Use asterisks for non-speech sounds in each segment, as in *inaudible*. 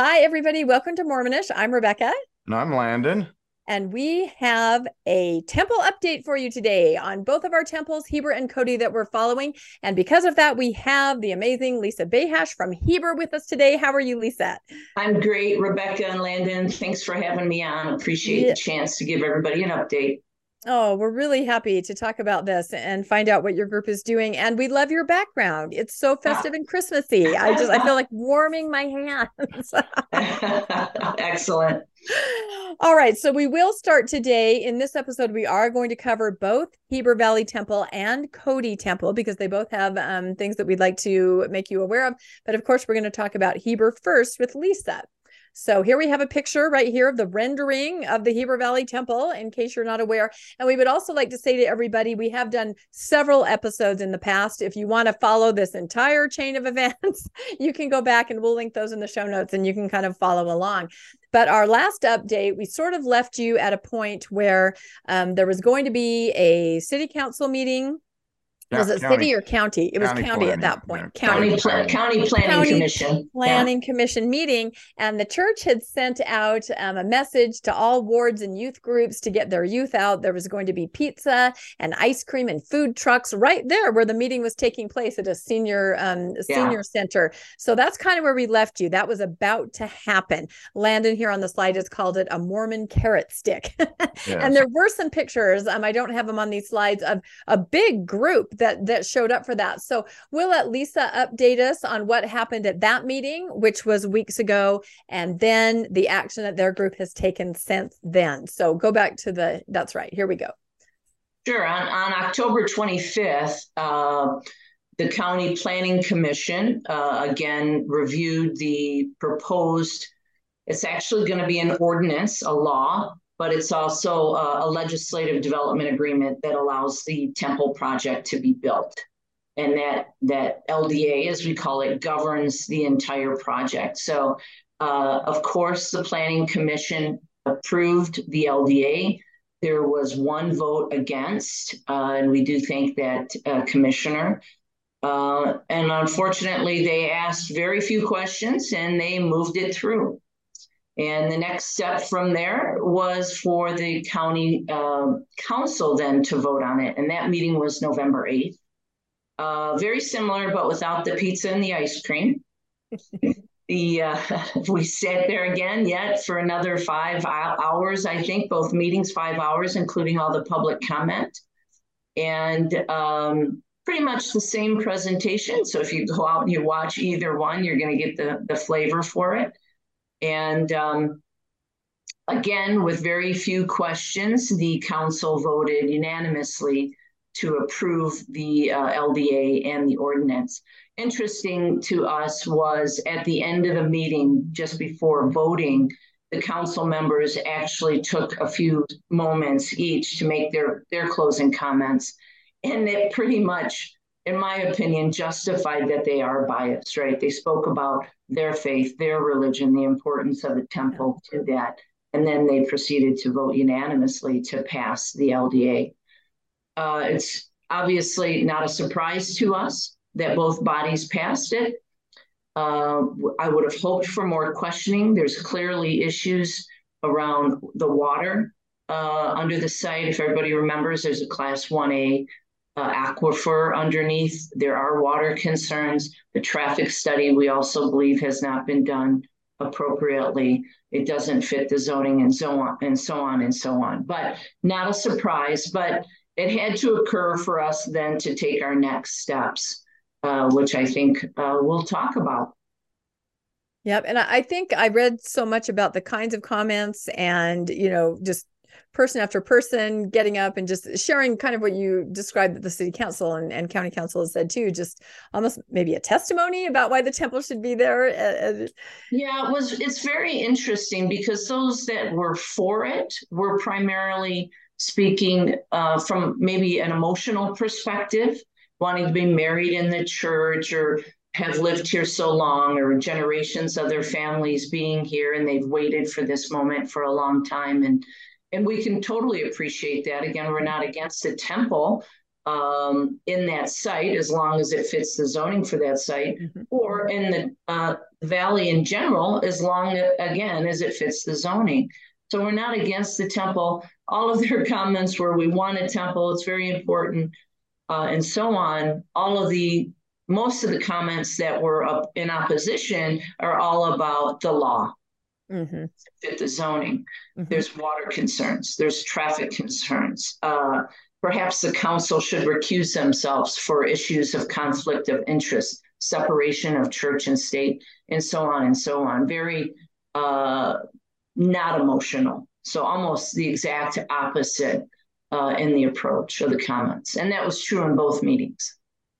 Hi, everybody. Welcome to Mormonish. I'm Rebecca. And I'm Landon. And we have a temple update for you today on both of our temples, Heber and Cody, that we're following. And because of that, we have the amazing Lisa Bahash from Heber with us today. How are you, Lisa? I'm great, Rebecca and Landon. Thanks for having me on. Appreciate yeah. the chance to give everybody an update. Oh, we're really happy to talk about this and find out what your group is doing. And we love your background. It's so festive and Christmassy. I just I feel like warming my hands. *laughs* Excellent. *laughs* All right, so we will start today. In this episode, we are going to cover both Heber Valley Temple and Cody Temple because they both have um, things that we'd like to make you aware of. But of course, we're going to talk about Heber first with Lisa. So here we have a picture right here of the rendering of the Heber Valley Temple, in case you're not aware. And we would also like to say to everybody, we have done several episodes in the past. If you want to follow this entire chain of *laughs* events, you can go back and we'll link those in the show notes and you can kind of follow along. But our last update, we sort of left you at a point where um, there was going to be a city council meeting was it county, city or county? It was county, county at that point. Yeah. County, county, county planning county commission. Planning yeah. commission meeting, and the church had sent out um, a message to all wards and youth groups to get their youth out. There was going to be pizza and ice cream and food trucks right there where the meeting was taking place at a senior um, senior yeah. center. So that's kind of where we left you. That was about to happen. Landon here on the slide has called it a Mormon carrot stick, *laughs* yes. and there were some pictures. Um, I don't have them on these slides of a big group that that showed up for that. So we'll let Lisa update us on what happened at that meeting, which was weeks ago, and then the action that their group has taken since then. So go back to the that's right. Here we go. Sure. On, on October 25th, uh, the County Planning Commission uh, again reviewed the proposed, it's actually going to be an ordinance, a law but it's also a, a legislative development agreement that allows the temple project to be built. And that that LDA, as we call it, governs the entire project. So, uh, of course, the Planning Commission approved the LDA. There was one vote against, uh, and we do thank that uh, commissioner. Uh, and unfortunately, they asked very few questions and they moved it through. And the next step from there was for the county um, council then to vote on it. And that meeting was November 8th. Uh, very similar, but without the pizza and the ice cream. *laughs* the uh, *laughs* we sat there again yet for another five hours, I think, both meetings, five hours, including all the public comment. And um, pretty much the same presentation. So if you go out and you watch either one, you're going to get the, the flavor for it. And um, again, with very few questions, the council voted unanimously to approve the uh, LDA and the ordinance. Interesting to us was at the end of the meeting, just before voting, the council members actually took a few moments each to make their, their closing comments. And it pretty much in my opinion, justified that they are biased, right? They spoke about their faith, their religion, the importance of the temple to that. And then they proceeded to vote unanimously to pass the LDA. Uh, it's obviously not a surprise to us that both bodies passed it. Uh, I would have hoped for more questioning. There's clearly issues around the water uh, under the site. If everybody remembers, there's a class 1A uh, aquifer underneath. There are water concerns. The traffic study, we also believe, has not been done appropriately. It doesn't fit the zoning and so on and so on and so on. But not a surprise, but it had to occur for us then to take our next steps, uh, which I think uh, we'll talk about. Yep. And I think I read so much about the kinds of comments and, you know, just person after person getting up and just sharing kind of what you described that the city council and, and county council has said too just almost maybe a testimony about why the temple should be there yeah it was it's very interesting because those that were for it were primarily speaking uh, from maybe an emotional perspective wanting to be married in the church or have lived here so long or generations of their families being here and they've waited for this moment for a long time and and we can totally appreciate that. Again, we're not against the temple. um, in that site as long as it fits the zoning for that site, Mhm. or in the uh, valley in general as long again as it fits the zoning. So we're not against the temple. All of their *laughs* comments were, "We want a temple. It's very important," uh, and so on. All of the most of the comments that were up in opposition are all about the law Mm-hmm. fit the zoning. Mhm. There's water concerns, there's traffic concerns. Uh, perhaps the council should recuse themselves for issues of conflict of interest, separation of church and state, and so on and so on. Very uh, not emotional. So almost the exact opposite uh, in the approach of the comments. And that was true in both meetings.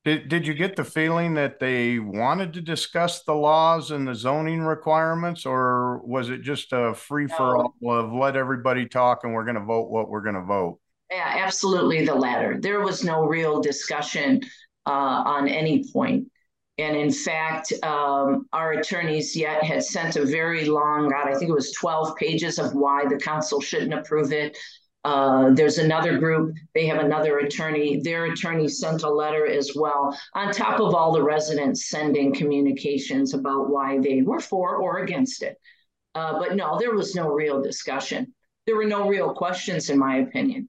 Did, did you get the feeling that they wanted to discuss the laws and the zoning requirements, or was it just a free for all of let everybody talk and we're going to vote what we're going to vote? Yeah, absolutely the latter. There was no real discussion uh, on any point. And in fact, um, our attorneys yet had sent a very long, God, I think it was 12 pages of why the council shouldn't approve it. Uh, there's another group, they have another attorney. Their attorney sent a letter as well, on top of all the residents sending communications about why they were for or against it. Uh, but no, there was no real discussion. There were no real questions, in my opinion.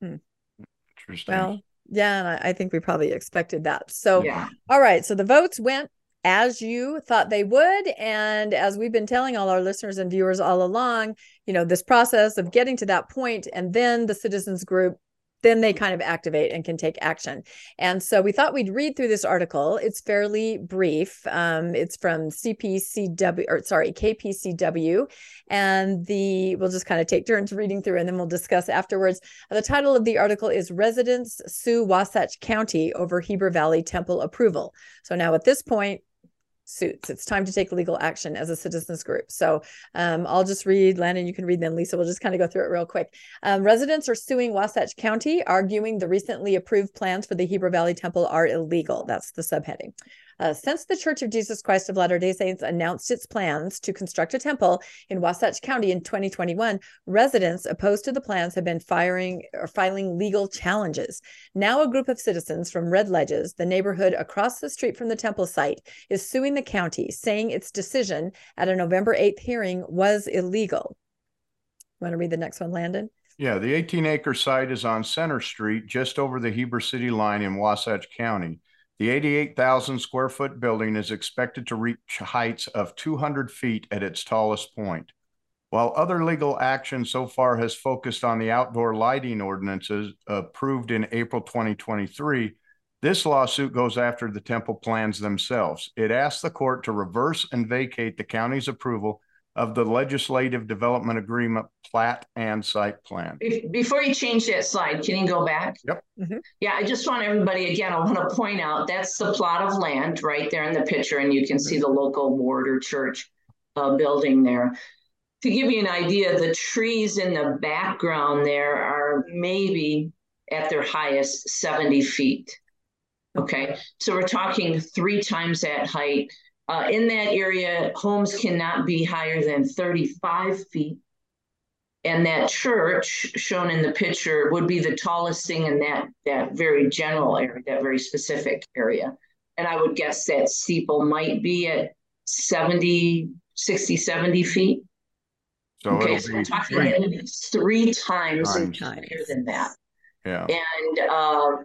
Interesting. Well, yeah, and I, I think we probably expected that. So, Yeah. all right. So the votes went as you thought they would. And as we've been telling all our listeners and viewers all along, you know, this process of getting to that point and then the citizens group then they kind of activate and can take action. And so we thought we'd read through this article. It's fairly brief. Um, it's from CPCW, or sorry, KPCW. And the we'll just kind of take turns reading through and then we'll discuss afterwards. The title of the article is Residents Sue Wasatch County over Heber Valley Temple Approval. So now at this point, suits. It's time to take legal action as a citizens group. So um, I'll just read, Landon, you can read, then Lisa, we'll just kind of go through it real quick. Um, residents are suing Wasatch County, arguing the recently approved plans for the Heber Valley Temple are illegal. That's the subheading. Uh, since the Church of Jesus Christ of Latter day Saints announced its plans to construct a temple in Wasatch County in 2021, residents opposed to the plans have been firing or filing legal challenges. Now, a group of citizens from Red Ledges, the neighborhood across the street from the temple site, is suing the county, saying its decision at a November 8th hearing was illegal. Want to read the next one, Landon? Yeah, the 18 acre site is on Center Street, just over the Heber City line in Wasatch County. The 88,000 square foot building is expected to reach heights of 200 feet at its tallest point. While other legal action so far has focused on the outdoor lighting ordinances approved in April 2023, this lawsuit goes after the temple plans themselves. It asks the court to reverse and vacate the county's approval of the legislative development agreement plat and site plan. Before you change that slide, can you go back? Yep. Mhm. Yeah, I just want everybody, again, I want to point out, that's the plot of land right there in the picture, and you can see the local ward or church uh, building there. To give you an idea, the trees in the background there are maybe at their highest 70 feet. Okay, so we're talking three times that height. Uh, in that area, homes cannot be higher than 35 feet. And that church shown in the picture would be the tallest thing in that, that very general area, that very specific area. And I would guess that steeple might be at 70, 60, 70 feet. So okay, so we're talking three- at least three times Times. higher than that. yeah. And uh,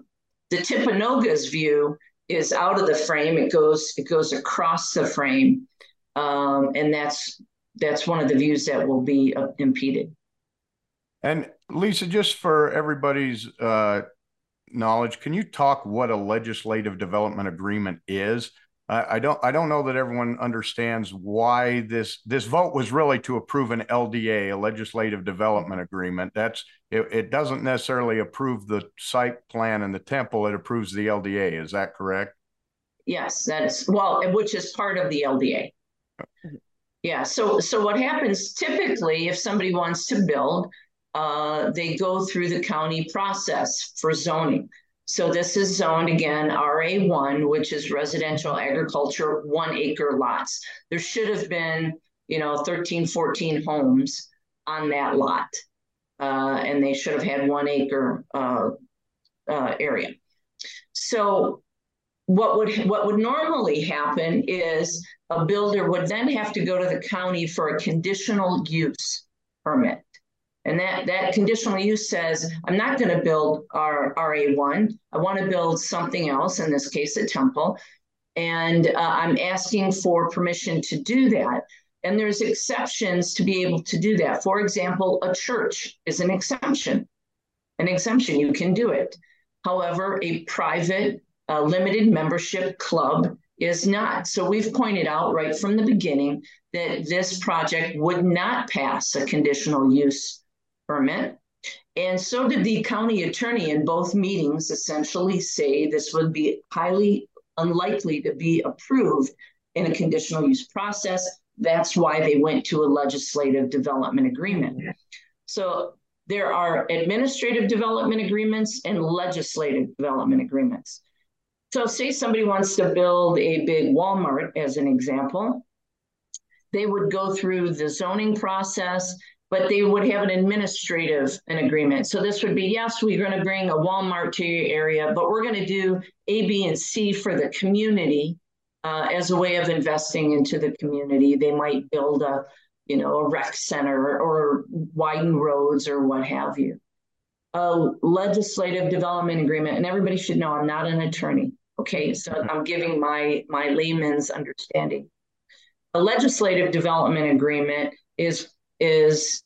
the Timpanogos view is out of the frame. It goes it goes across the frame, um, and that's that's one of the views that will be uh, impeded. And Lisa, just for everybody's uh, knowledge, can you talk what a legislative development agreement is? I, don't. I don't know that everyone understands why this this vote was really to approve an LDA, a legislative development agreement. That's it. It doesn't necessarily approve the site plan and the temple. It approves the LDA. Is that correct? Yes, that is well, which is part of the LDA. Yeah. So so what happens typically if somebody wants to build, uh, they go through the county process for zoning. So this is zoned again RA1, which is residential agriculture, one acre lots. There should have been, you know, 13, 14 homes on that lot. Uh, and they should have had one acre uh, uh, area. So what would what would normally happen is a builder would then have to go to the county for a conditional use permit. And that, that conditional use says, I'm not going to build our RA1. I want to build something else, in this case, a temple. And uh, I'm asking for permission to do that. And there's exceptions to be able to do that. For example, a church is an exemption. An exemption, you can do it. However, a private uh, limited membership club is not. So we've pointed out right from the beginning that this project would not pass a conditional use permit. And so did the county attorney in both meetings essentially say this would be highly unlikely to be approved in a conditional use process. That's why they went to a legislative development agreement. So there are administrative development agreements and legislative development agreements. So, say somebody wants to build a big Walmart, as an example, they would go through the zoning process, but they would have an administrative an agreement. So, this would be yes, we're going to bring a Walmart to your area, but we're going to do A, B, and C for the community uh, as a way of investing into the community. They might build a you know, a rec center or widen roads or what have you a legislative development agreement, and everybody should know I'm not an attorney. Okay, so I'm giving my my layman's understanding. A legislative development agreement is is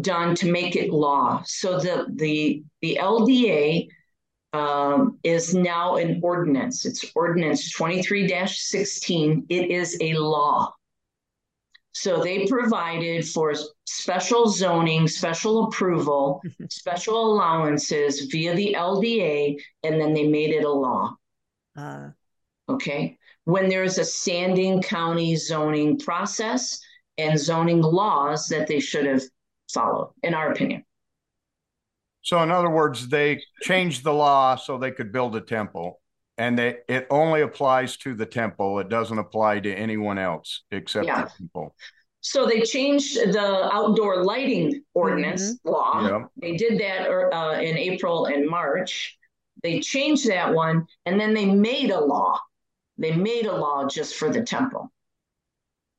done to make it law. So the the the LDA um, is now an ordinance. It's ordinance 23-16. It is a law. So they provided for special zoning, special approval, *laughs* special allowances via the LDA, and then they made it a law. Uh. Okay. When there's a standing county zoning process and zoning laws that they should have followed, in our opinion. So, in other words, they changed the law so they could build a temple, and they, it only applies to the temple. It doesn't apply to anyone else except yeah. the temple. So they changed the outdoor lighting ordinance mm-hmm. law. Yeah. They did that uh, in April and March. They changed that one, and then they made a law. They made a law just for the temple,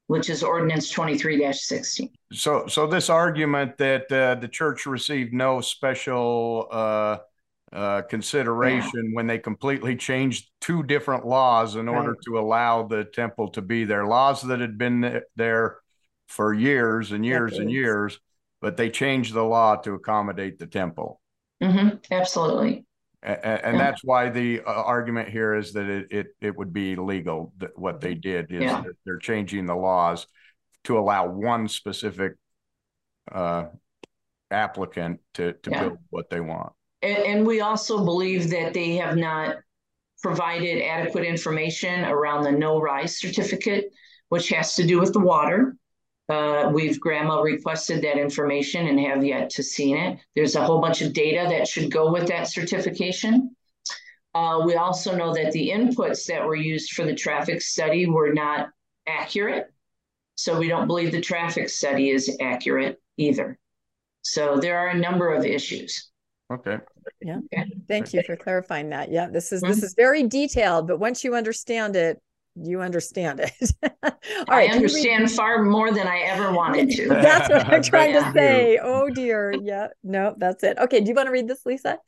which is Ordinance 23-16. So, so this argument that uh, the church received no special uh, uh, consideration yeah. when they completely changed two different laws in order to allow the temple to be there, laws that had been there for years and years Decades. and years, but they changed the law to accommodate the temple. Mm-hmm. Absolutely and, and that's why the uh, argument here is that it, it it would be legal that what they did is yeah. they're changing the laws to allow one specific uh, applicant to to yeah. build what they want and, and we also believe that they have not provided adequate information around the no rise certificate which has to do with the water uh, we've GRAMA requested that information and have yet to seen it. There's a whole bunch of data that should go with that certification. Uh, we also know that the inputs that were used for the traffic study were not accurate. So we don't believe the traffic study is accurate either. So there are a number of issues. Okay. Yeah. Okay. Thank you for clarifying that. Yeah, this is mm-hmm. this is very detailed, but once you understand it, you understand it. *laughs* I understand far more than I ever wanted to. *laughs* that's what I'm *laughs* trying to say. Oh dear. Yeah. No, that's it. Okay. Do you want to read this, Lisa?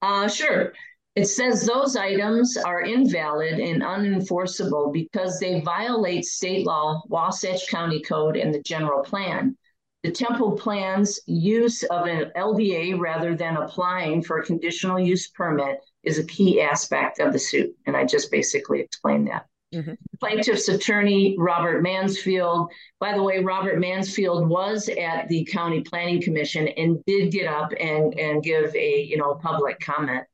Uh, sure. It says those items are invalid and unenforceable because they violate state law, Wasatch County Code, and the general plan. The temple plan's use of an LDA rather than applying for a conditional use permit is a key aspect of the suit. And I just basically explained that. Mm-hmm. Plaintiff's attorney, Robert Mansfield. By the way, Robert Mansfield was at the County Planning Commission and did get up and, and give a you know public comment.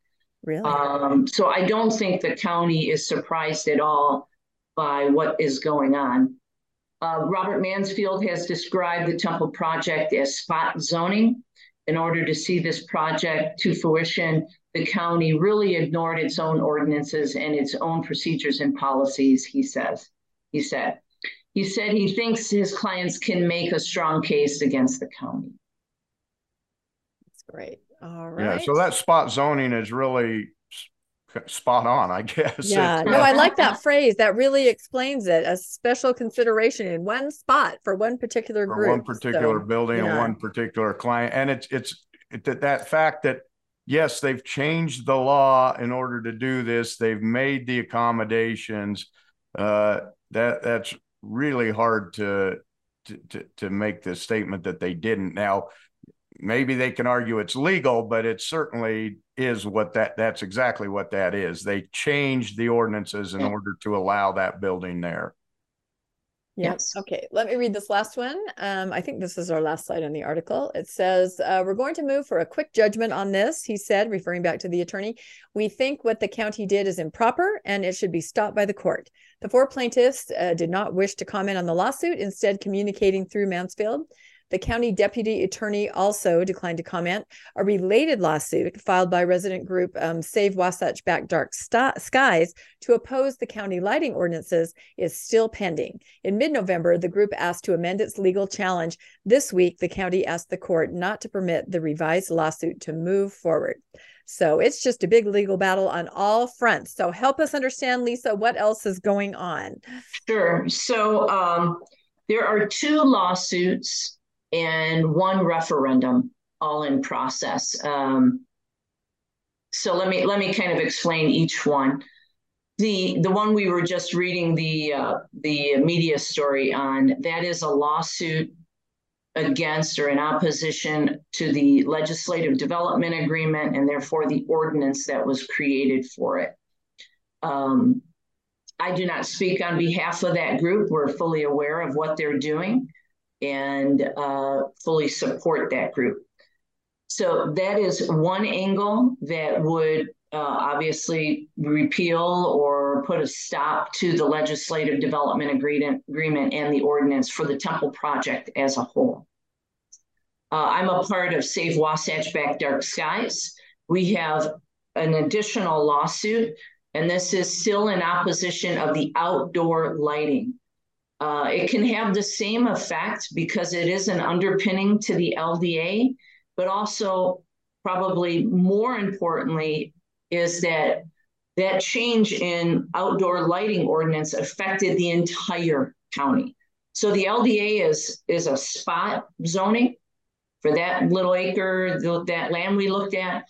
Really? Um, so I don't think the county is surprised at all by what is going on. Uh, Robert Mansfield has described the Temple project as spot zoning. In order to see this project to fruition, the county really ignored its own ordinances and its own procedures and policies, he says. He said. He said he thinks his clients can make a strong case against the county. That's great. All right. Yeah, so that spot zoning is really spot on, I *laughs* guess. Yeah, no, I like that phrase. That really explains it. A special consideration in one spot for one particular for group, one particular so, building and one particular client, and it's it's it, that that fact that yes, they've changed the law in order to do this. They've made the accommodations. Uh, that that's really hard to to to, to make the statement that they didn't. Now, maybe they can argue it's legal, but it certainly is what that that's exactly what that is. They changed the ordinances in Yeah. order to allow that building there. Yep. Yes. Okay. Let me read this last one. Um, I think this is our last slide in the article. It says, uh, We're going to move for a quick judgment on this, he said, referring back to the attorney. We think what the county did is improper and it should be stopped by the court. The four plaintiffs uh, did not wish to comment on the lawsuit, instead, communicating through Mansfield. The county deputy attorney also declined to comment. A related lawsuit filed by resident group um, Save Wasatch Back Dark Sta- Skies to oppose the county lighting ordinances is still pending. In mid November, the group asked to amend its legal challenge. This week, the county asked the court not to permit the revised lawsuit to move forward. So it's just a big legal battle on all fronts. So help us understand, Lisa, what else is going on? Sure. So um, there are two lawsuits and one referendum all in process. Um, so let me let me kind of explain each one. The the one we were just reading the uh, the media story on that is a lawsuit against or in opposition to the legislative development agreement and therefore the ordinance that was created for it. Um, I do not speak on behalf of that group. We're fully aware of what they're doing and uh, fully support that group. So that is one angle that would uh, obviously repeal or put a stop to the legislative development agreement, agreement and the ordinance for the temple project as a whole. Uh, I'm a part of Save Wasatch Back Dark Skies. We have an additional lawsuit, and this is still in opposition of the outdoor lighting. Uh, it can have the same effect because it is an underpinning to the LDA, but also probably more importantly is that that change in outdoor lighting ordinance affected the entire county. So the LDA is is a spot zoning for that little acre, that land we looked at.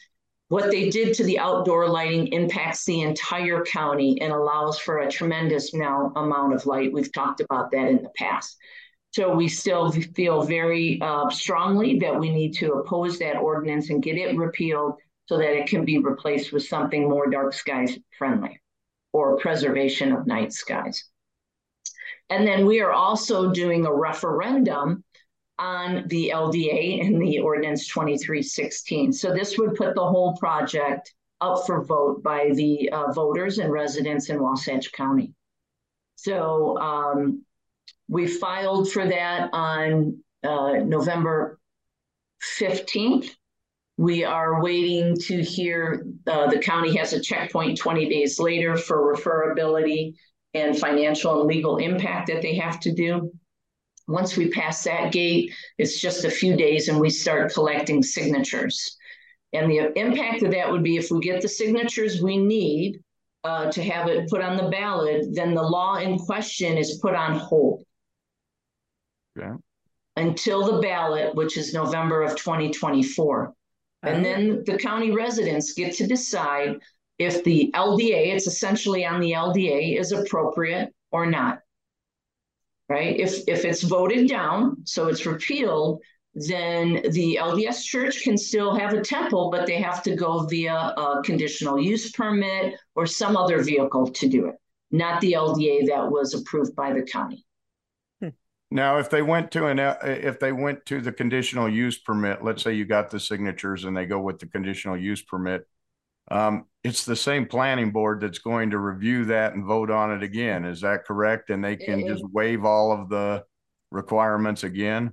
What they did to the outdoor lighting impacts the entire county and allows for a tremendous now amount of light. We've talked about that in the past. So we still feel very uh, strongly that we need to oppose that ordinance and get it repealed so that it can be replaced with something more dark skies friendly or preservation of night skies. And then we are also doing a referendum on the LDA and the ordinance 2316. So this would put the whole project up for vote by the uh, voters and residents in Wasatch County. So um, we filed for that on uh, November 15th. We are waiting to hear, uh, the county has a checkpoint 20 days later for referability and financial and legal impact that they have to do. Once we pass that gate, it's just a few days and we start collecting signatures. And the impact of that would be if we get the signatures we need uh, to have it put on the ballot, then the law in question is put on hold. Yeah. Until the ballot, which is November of 2024. And then the county residents get to decide if the LDA, it's essentially on the LDA, is appropriate or not. Right? If if it's voted down, so it's repealed, then the LDS church can still have a temple, but they have to go via a conditional use permit or some other vehicle to do it, not the LDA that was approved by the county. Hmm. Now, if they went to an, if they went to the conditional use permit, let's say you got the signatures and they go with the conditional use permit, um, it's the same planning board that's going to review that and vote on it again. Is that correct? And they can just waive all of the requirements again?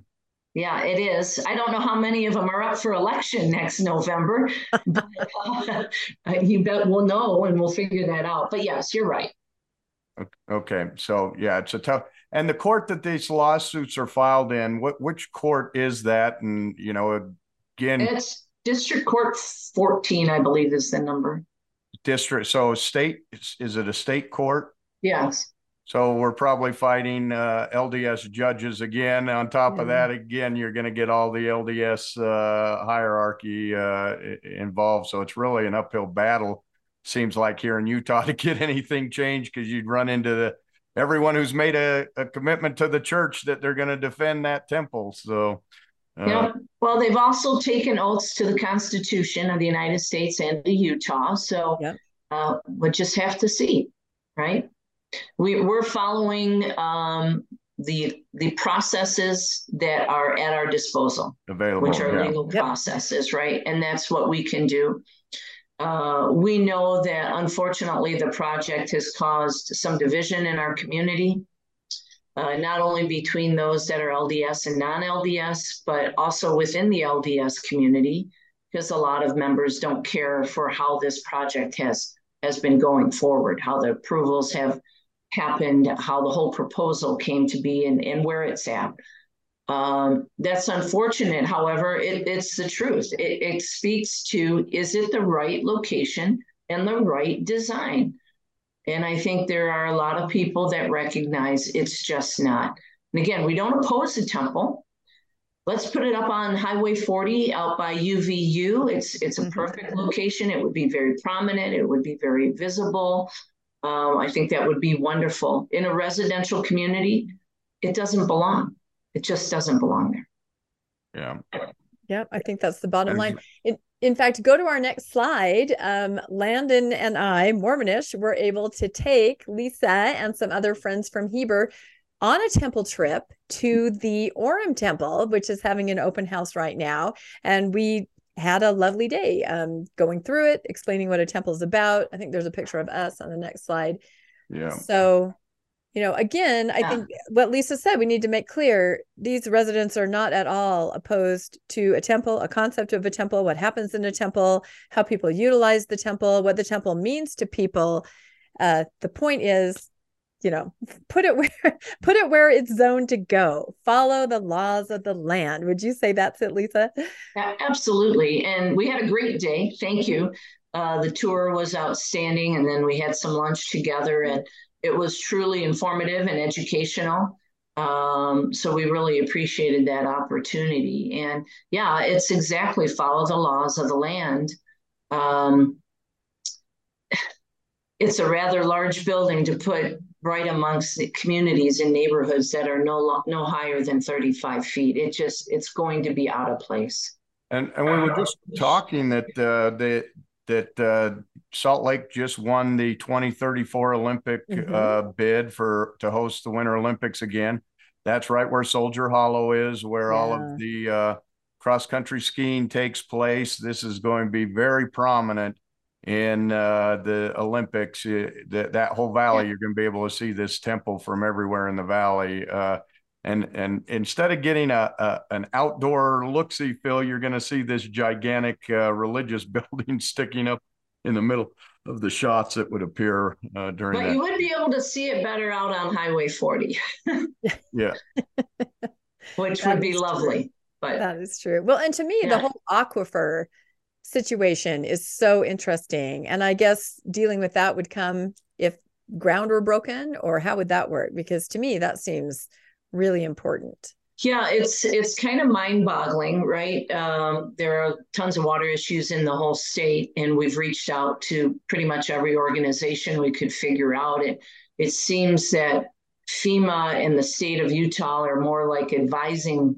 Yeah, it is. I don't know how many of them are up for election next November. *laughs* but, uh, *laughs* you bet we'll know and we'll figure that out. But yes, you're right. Okay, so yeah, it's a tough. And the court that these lawsuits are filed in, what which court is that? And you know, again, It's District Court 14, I believe, is the number. District, so state, is- it a state court? Yes. So we're probably fighting uh, LDS judges again. On top of that, again, you're going to get all the LDS uh, hierarchy uh, involved. So it's really an uphill battle. Seems like here in Utah *laughs* to get anything changed because you'd run into the everyone who's made a, a commitment to the church that they're going to defend that temple. So uh, Yeah. Well, they've also taken oaths to the Constitution of the United States and to Utah. So Yep. uh, we'll just have to see, right? We, we're following um, the the processes that are at our disposal. available. which are yeah. legal Yep. processes, right? And that's what we can do. Uh, we know that unfortunately the project has caused some division in our community, uh, not only between those that are LDS and non-LDS, but also within the LDS community, because a lot of members don't care for how this project has has been going forward, how the approvals have happened, how the whole proposal came to be, and, and where it's at. Um, that's unfortunate. However, it, it's the truth. It, it speaks to is it the right location and the right design? And I think there are a lot of people that recognize it's just not. And again, we don't oppose the temple. Let's put it up on Highway 40 out by UVU. It's it's a Mhm. perfect location. It would be very prominent. It would be very visible. Um, I think that would be wonderful. In a residential community, it doesn't belong. It just doesn't belong there. Yeah. Yep, I think that's the bottom line. In, in fact, go to our next slide. Um, Landon and I, Mormonish, were able to take Lisa and some other friends from Heber on a temple trip to the Orem Temple, which is having an open house right now. And we had a lovely day um, going through it, explaining what a temple is about. I think there's a picture of us on the next slide. Yeah. So, you know, again, I Yeah. think what Lisa said, we need to make clear these residents are not at all opposed to a temple, a concept of a temple, what happens in a temple, how people utilize the temple, what the temple means to people. Uh, the point is, you know, *laughs* put it where *laughs* put it where it's zoned to go. Follow the laws of the land. Would you say that's it, Lisa? Yeah, absolutely. And we had a great day. Thank you. Uh, the tour was outstanding. And then we had some lunch together, and it was truly informative and educational. Um, so we really appreciated that opportunity. And yeah, it's exactly follow the laws of the land. Um, it's a rather large building to put right amongst the communities and neighborhoods that are no no higher than 35 feet. It just it's going to be out of place. And and we were just talking that uh, that that uh, Salt Lake just won the 2034 Olympic Mhm. uh, bid for to host the Winter Olympics again. That's right where Soldier Hollow is, where all of the uh, cross country skiing takes place. This is going to be very prominent in uh, the Olympics. Uh, that that whole valley, Yeah. you're going to be able to see this temple from everywhere in the valley. Uh, and and instead of getting a, a an outdoor look see feel, you're going to see this gigantic uh, religious *laughs* building sticking up in the middle of the shots that would appear uh, during But that. you would be able to see it better out on Highway 40, *laughs* yeah, *laughs* which That would be is true. lovely. But That is true. Well, and to me, the whole aquifer situation is so interesting. And I guess dealing with that would come if ground were broken, or how would that work? Because to me, that seems really important. Yeah, it's it's kind of mind-boggling, right? Um, there are tons of water issues in the whole state, and we've reached out to pretty much every organization we could figure out. It it seems that FEMA and the state of Utah are more like advising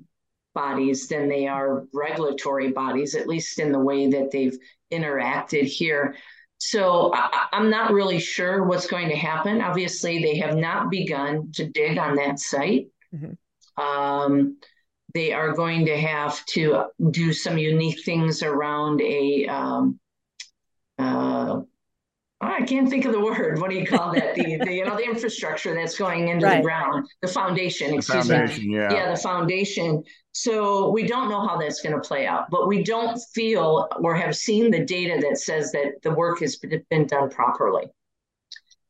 bodies than they are regulatory bodies, at least in the way that they've interacted here. So I, I'm not really sure what's going to happen. Obviously, they have not begun to dig on that site. Mhm. Um, they are going to have to do some unique things around a um, uh, I can't think of the word. What do you call that? The, the you know the infrastructure that's going into Right. the ground, the foundation. the Excuse me. foundation. Yeah. Yeah, the foundation. So we don't know how that's going to play out, but we don't feel or have seen the data that says that the work has been done properly.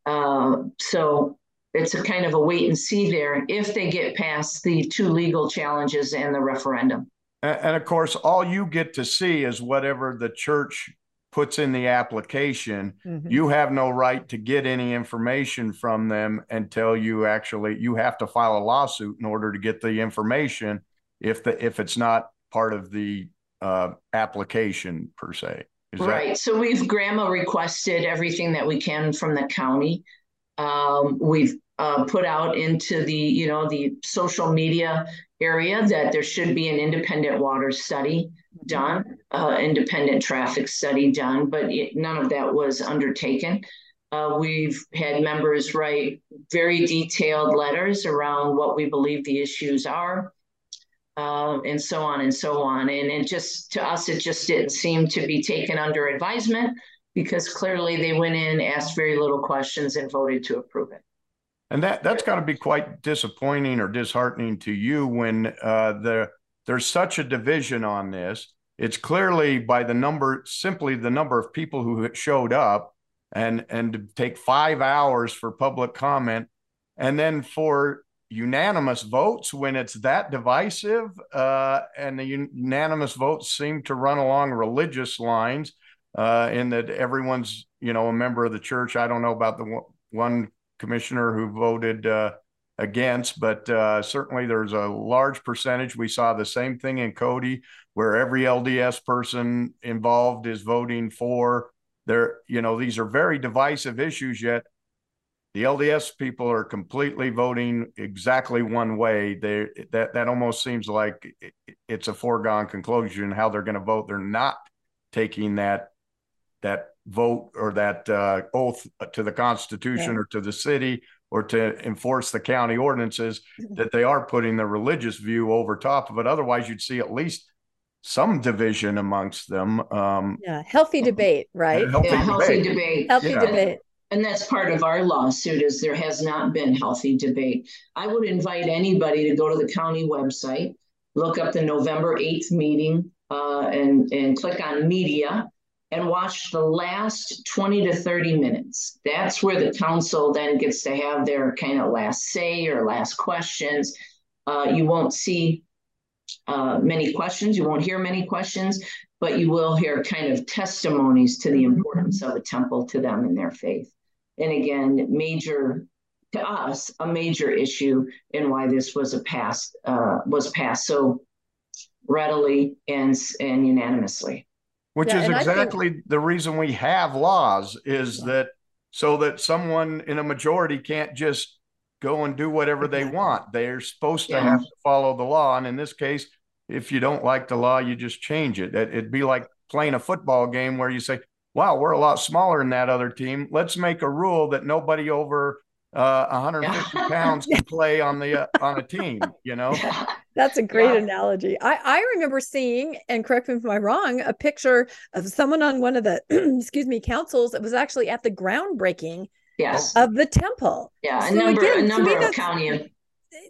Uh, so it's a kind of a wait and see there if they get past the two legal challenges and the referendum. And, and of course, all you get to see is whatever the church puts in the application. Mhm. You have no right to get any information from them until you actually you have to file a lawsuit in order to get the information if the if it's not part of the uh, application per se. Is that- Right, so we've GRAMA requested everything that we can from the county. Um, we've uh, put out into the, you know, the social media area that there should be an independent water study done, uh, independent traffic study done, but it, none of that was undertaken. Uh, we've had members write very detailed letters around what we believe the issues are uh, and so on and so on. And it just, to us, it just didn't seem to be taken under advisement because clearly they went in, asked very little questions, and voted to approve it. And that that's got to be quite disappointing or disheartening to you when uh, the there's such a division on this. It's clearly by the number, simply the number of people who showed up, and and to take five hours for public comment, and then for unanimous votes when it's that divisive, uh, and the unanimous votes seem to run along religious lines, uh, in that everyone's you know a member of the church. I don't know about the one- one commissioner who voted uh, against, but uh, certainly there's a large percentage. We saw the same thing in Cody, where every LDS person involved is voting for. There, you know, these are very divisive issues. Yet the LDS people are completely voting exactly one way. They that that almost seems like it's a foregone conclusion how they're going to vote. They're not taking that that vote or that uh, oath to the Constitution Yeah. or to the city or to enforce the county ordinances that they are putting the religious view over top of it. Otherwise, you'd see at least some division amongst them. Um, Yeah, healthy debate, right? healthy Yeah, healthy debate. debate. Healthy Yeah. debate. And that's part of our lawsuit is there has not been healthy debate. I would invite anybody to go to the county website, look up the November 8th meeting, uh, and, and click on media and watch the last 20 to 30 minutes. That's where the council then gets to have their kind of last say or last questions. Uh, you won't see uh, many questions, you won't hear many questions, but you will hear kind of testimonies to the Mhm. importance of a temple to them in their faith. And again, major to us, a major issue in why this was a pass uh, was passed so readily and and unanimously. Which Yeah, is I think- exactly the reason we have laws is Yeah. that so that someone in a majority can't just go and do whatever they want. They're supposed to Yeah. have to follow the law. And in this case, if you don't like the law, you just change it. It- It'd be like playing a football game where you say, wow, we're a lot smaller than that other team. Let's make a rule that nobody over uh, 150 Yeah. *laughs* pounds can play on the uh, on a team, you know? That's a great Yeah. analogy. I, I remember seeing, and correct me if I'm wrong, a picture of someone on one of the, *clears throat* excuse me, councils that was actually at the groundbreaking yes. of the temple. Yeah. A number again, a number of that's- county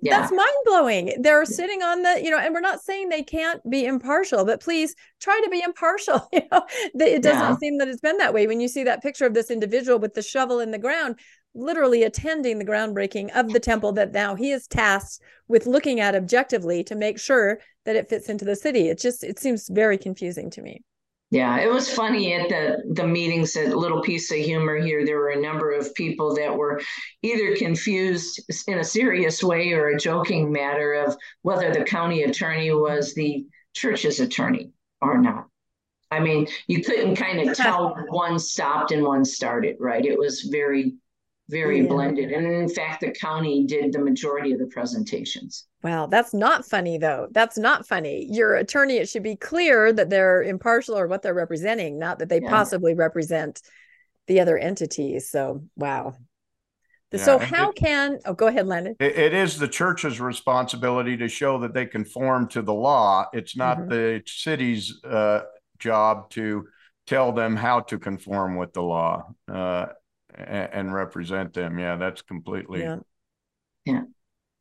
Yeah. That's mind blowing. They're sitting on the, you know, and we're not saying they can't be impartial, but please try to be impartial. *laughs* You know, it doesn't Yeah. seem that it's been that way. When you see that picture of this individual with the shovel in the ground, literally attending the groundbreaking of the temple that now he is tasked with looking at objectively to make sure that it fits into the city. It just it seems very confusing to me. Yeah, it was funny at the the meetings. A little piece of humor here. There were a number of people that were either confused in a serious way or a joking matter of whether the county attorney was the church's attorney or not. I mean, you couldn't kind of *laughs* tell one stopped and one started, right? It was very, very Yeah. blended. And in fact, the county did the majority of the presentations. Wow, that's not funny though. That's not funny. Your attorney, it should be clear that they're impartial or what they're representing, not that they Yeah. possibly represent the other entities. So, wow. Yeah, so, how it- can, oh, go ahead, Landon. It, it is the church's responsibility to show that they conform to the law. It's not Mhm. the city's uh, job to tell them how to conform with the law uh, and, and represent them. Yeah, that's completely. Yeah. Yeah.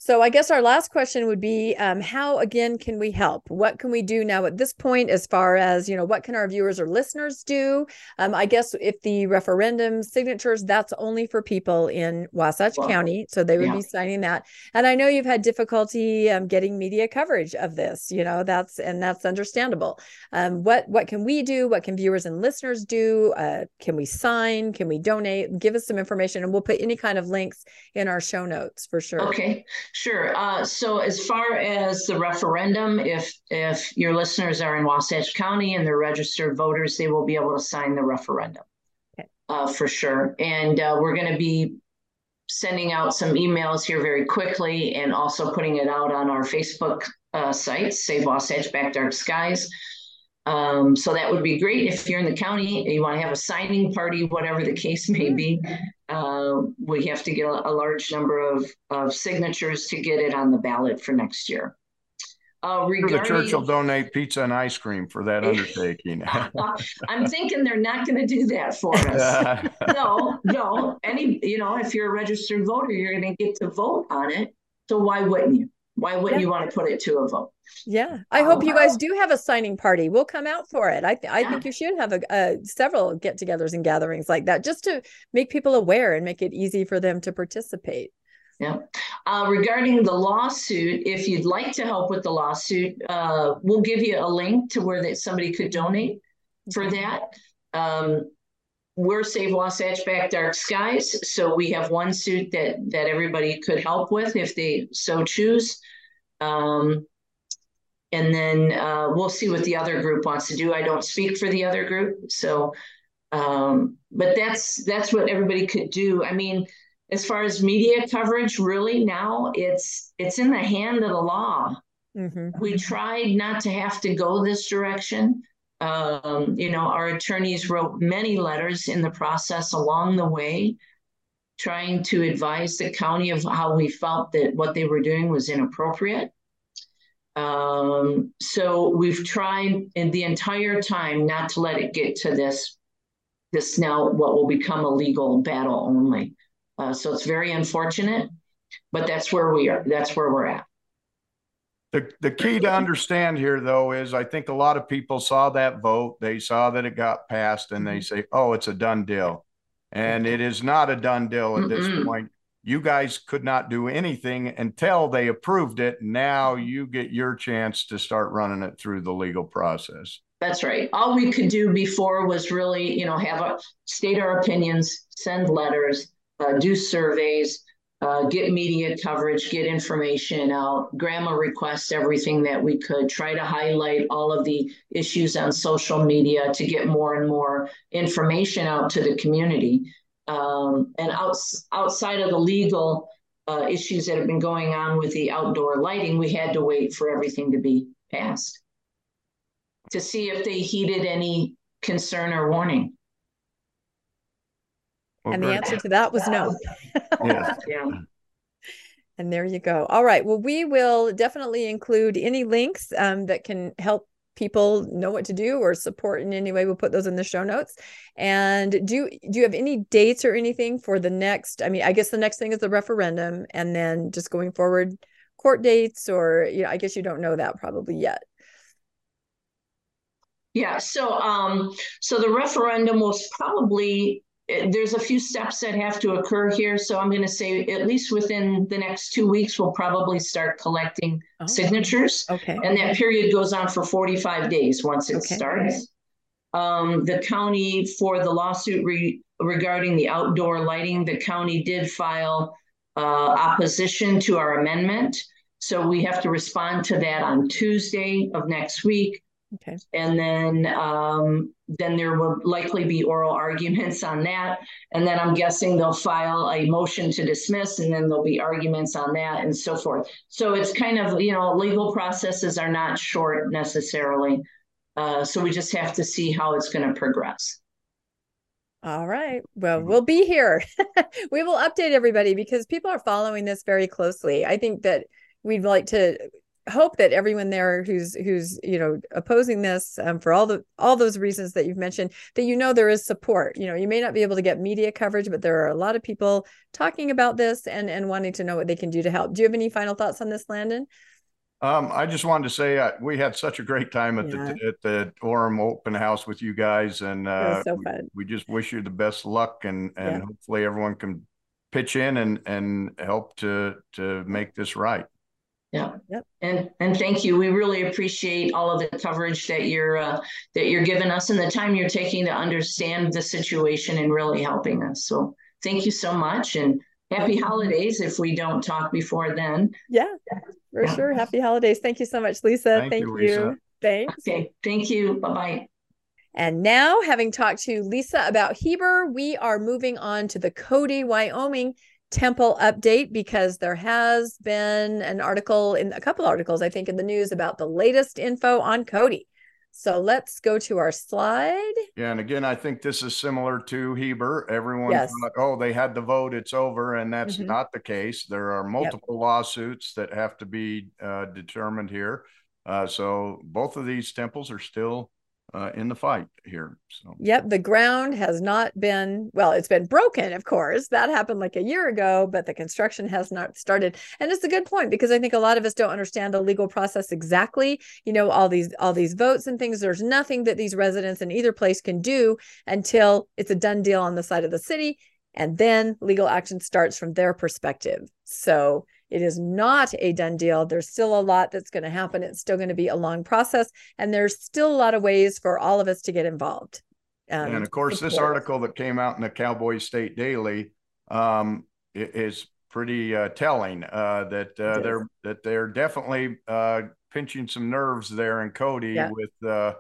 So I guess our last question would be um, how again can we help? What can we do now at this point as far as, you know, what can our viewers or listeners do? Um, I guess if the referendum signatures, that's only for people in Wasatch County. So they would yeah. be signing that. And I know you've had difficulty um, getting media coverage of this, you know, that's, and that's understandable. Um, what, what can we do? What can viewers and listeners do? Uh, can we sign? Can we donate? Give us some information and we'll put any kind of links in our show notes for sure. Okay. Sure. Uh, so as far as the referendum, if if your listeners are in Wasatch County and they're registered voters, they will be able to sign the referendum okay. uh, for sure. And uh, we're going to be sending out some emails here very quickly and also putting it out on our Facebook uh, site, Save Wasatch Back Dark Skies. Um, so that would be great if you're in the county, you want to have a signing party, whatever the case may be. Uh, we have to get a, large number of, of signatures to get it on the ballot for next year. Uh, regarding, the church will donate pizza and ice cream for that *laughs* undertaking. *laughs* I'm thinking they're not going to do that for us. *laughs* no, no. Any, you know, if you're a registered voter, you're going to get to vote on it. So why wouldn't you? Why wouldn't yeah. you want to put it to a vote? Yeah, I um, hope you guys do have a signing party. We'll come out for it. I th- I yeah. think you should have a, a several get-togethers and gatherings like that, just to make people aware and make it easy for them to participate. Yeah. Uh, regarding the lawsuit, if you'd like to help with the lawsuit, uh, we'll give you a link to where that somebody could donate for that. Um, we're Save Wasatch Back Dark Skies, so we have one suit that that everybody could help with if they so choose. Um, and then uh, we'll see what the other group wants to do. I don't speak for the other group, so um, but that's that's what everybody could do. I mean, as far as media coverage, really now it's it's in the hand of the law. Mm-hmm. We tried not to have to go this direction. Um, you know, our attorneys wrote many letters in the process along the way, trying to advise the county of how we felt that what they were doing was inappropriate. Um, so we've tried in the entire time not to let it get to this, this now what will become a legal battle only. Uh, so it's very unfortunate, but that's where we are. That's where we're at. The, the key to understand here, though, is I think a lot of people saw that vote. They saw that it got passed and they mm-hmm. say, oh, it's a done deal. And it is not a done deal at this mm point. You guys could not do anything until they approved it. Now you get your chance to start running it through the legal process. That's right. All we could do before was really, you know, have a state our opinions, send letters, uh, do surveys, uh, get media coverage, get information out, GRAMA request everything that we could, try to highlight all of the issues on social media to get more and more information out to the community. Um, and outs- outside of the legal uh, issues that have been going on with the outdoor lighting, we had to wait for everything to be passed to see if they heeded any concern or warning. Well, and the answer to that was no. yeah. *laughs* yeah. And there you go. All right. Well, we will definitely include any links um, that can help people know what to do or support in any way. We'll put those in the show notes. And do do you have any dates or anything for the next? I mean, I guess the next thing is the referendum, and then just going forward, court dates, or you know, I guess you don't know that probably yet. Yeah. So, um, so the referendum was probably there's a few steps that have to occur here. So I'm going to say at least within the next two weeks, we'll probably start collecting oh, signatures. Okay. And that period goes on for 45 days once it okay. starts. Um, the county for the lawsuit re- regarding the outdoor lighting, the county did file uh, opposition to our amendment. So we have to respond to that on Tuesday of next week. Okay. And then um, then there will likely be oral *laughs* arguments on that. And then I'm guessing they'll file a motion to dismiss, and then there'll be arguments on that and so forth. So it's kind of, you know, legal processes are not short necessarily. Uh, so we just have to see how it's going to progress. All right. Well, we'll be here. *laughs* we will update everybody because people are following this very closely. I think that we'd like to hope that everyone there who's who's you know opposing this um, for all the all those reasons that you've mentioned that you know there is support you know you may not be able to get media coverage but there are a lot of people talking about this and and wanting to know what they can do to help do you have any final thoughts on this landon um, I just wanted to say uh, we had such a great time at yeah. the at the Orem Open House with you guys, and uh, so we, we, just wish you the best luck, and and yeah. hopefully everyone can pitch in and and help to to make this right. Yeah. Yep. And and thank you. We really appreciate all of the coverage that you're uh, that you're giving us and the time you're taking to understand the situation and really helping us. So thank you so much and happy holidays if we don't talk before then. Yeah, for yeah. sure. Happy holidays. Thank you so much, Lisa. Thank, thank you. Lisa. Thanks. Okay. Thank you. Bye bye. And now, having talked to Lisa about Heber, we are moving on to the Cody, Wyoming temple update because there has been an article in a couple articles, I think, in the news about the latest info on Cody. So let's go to our slide. Yeah, and again, I think this is similar to Heber. Everyone yes. thought, oh, they had the vote, it's over, and that's mm-hmm. not the case. There are multiple yep. lawsuits that have to be uh, determined here. Uh, so both of these temples are still uh, in the fight here. So, yep, the ground has not been well. It's been broken, of course. That happened like a year ago, but the construction has not started. And it's a good point because I think a lot of us don't understand the legal process exactly. You know, all these all these votes and things. There's nothing that these residents in either place can do until it's a done deal on the side of the city, and then legal action starts from their perspective. So it is not a done deal. There's still a lot that's going to happen. It's still going to be a long process. And there's still a lot of ways for all of us to get involved. Um, and of course, this article that came out in the Cowboy State Daily um, is pretty uh, telling uh, that uh, they're that they're definitely uh, pinching some nerves there in Cody yeah. with uh,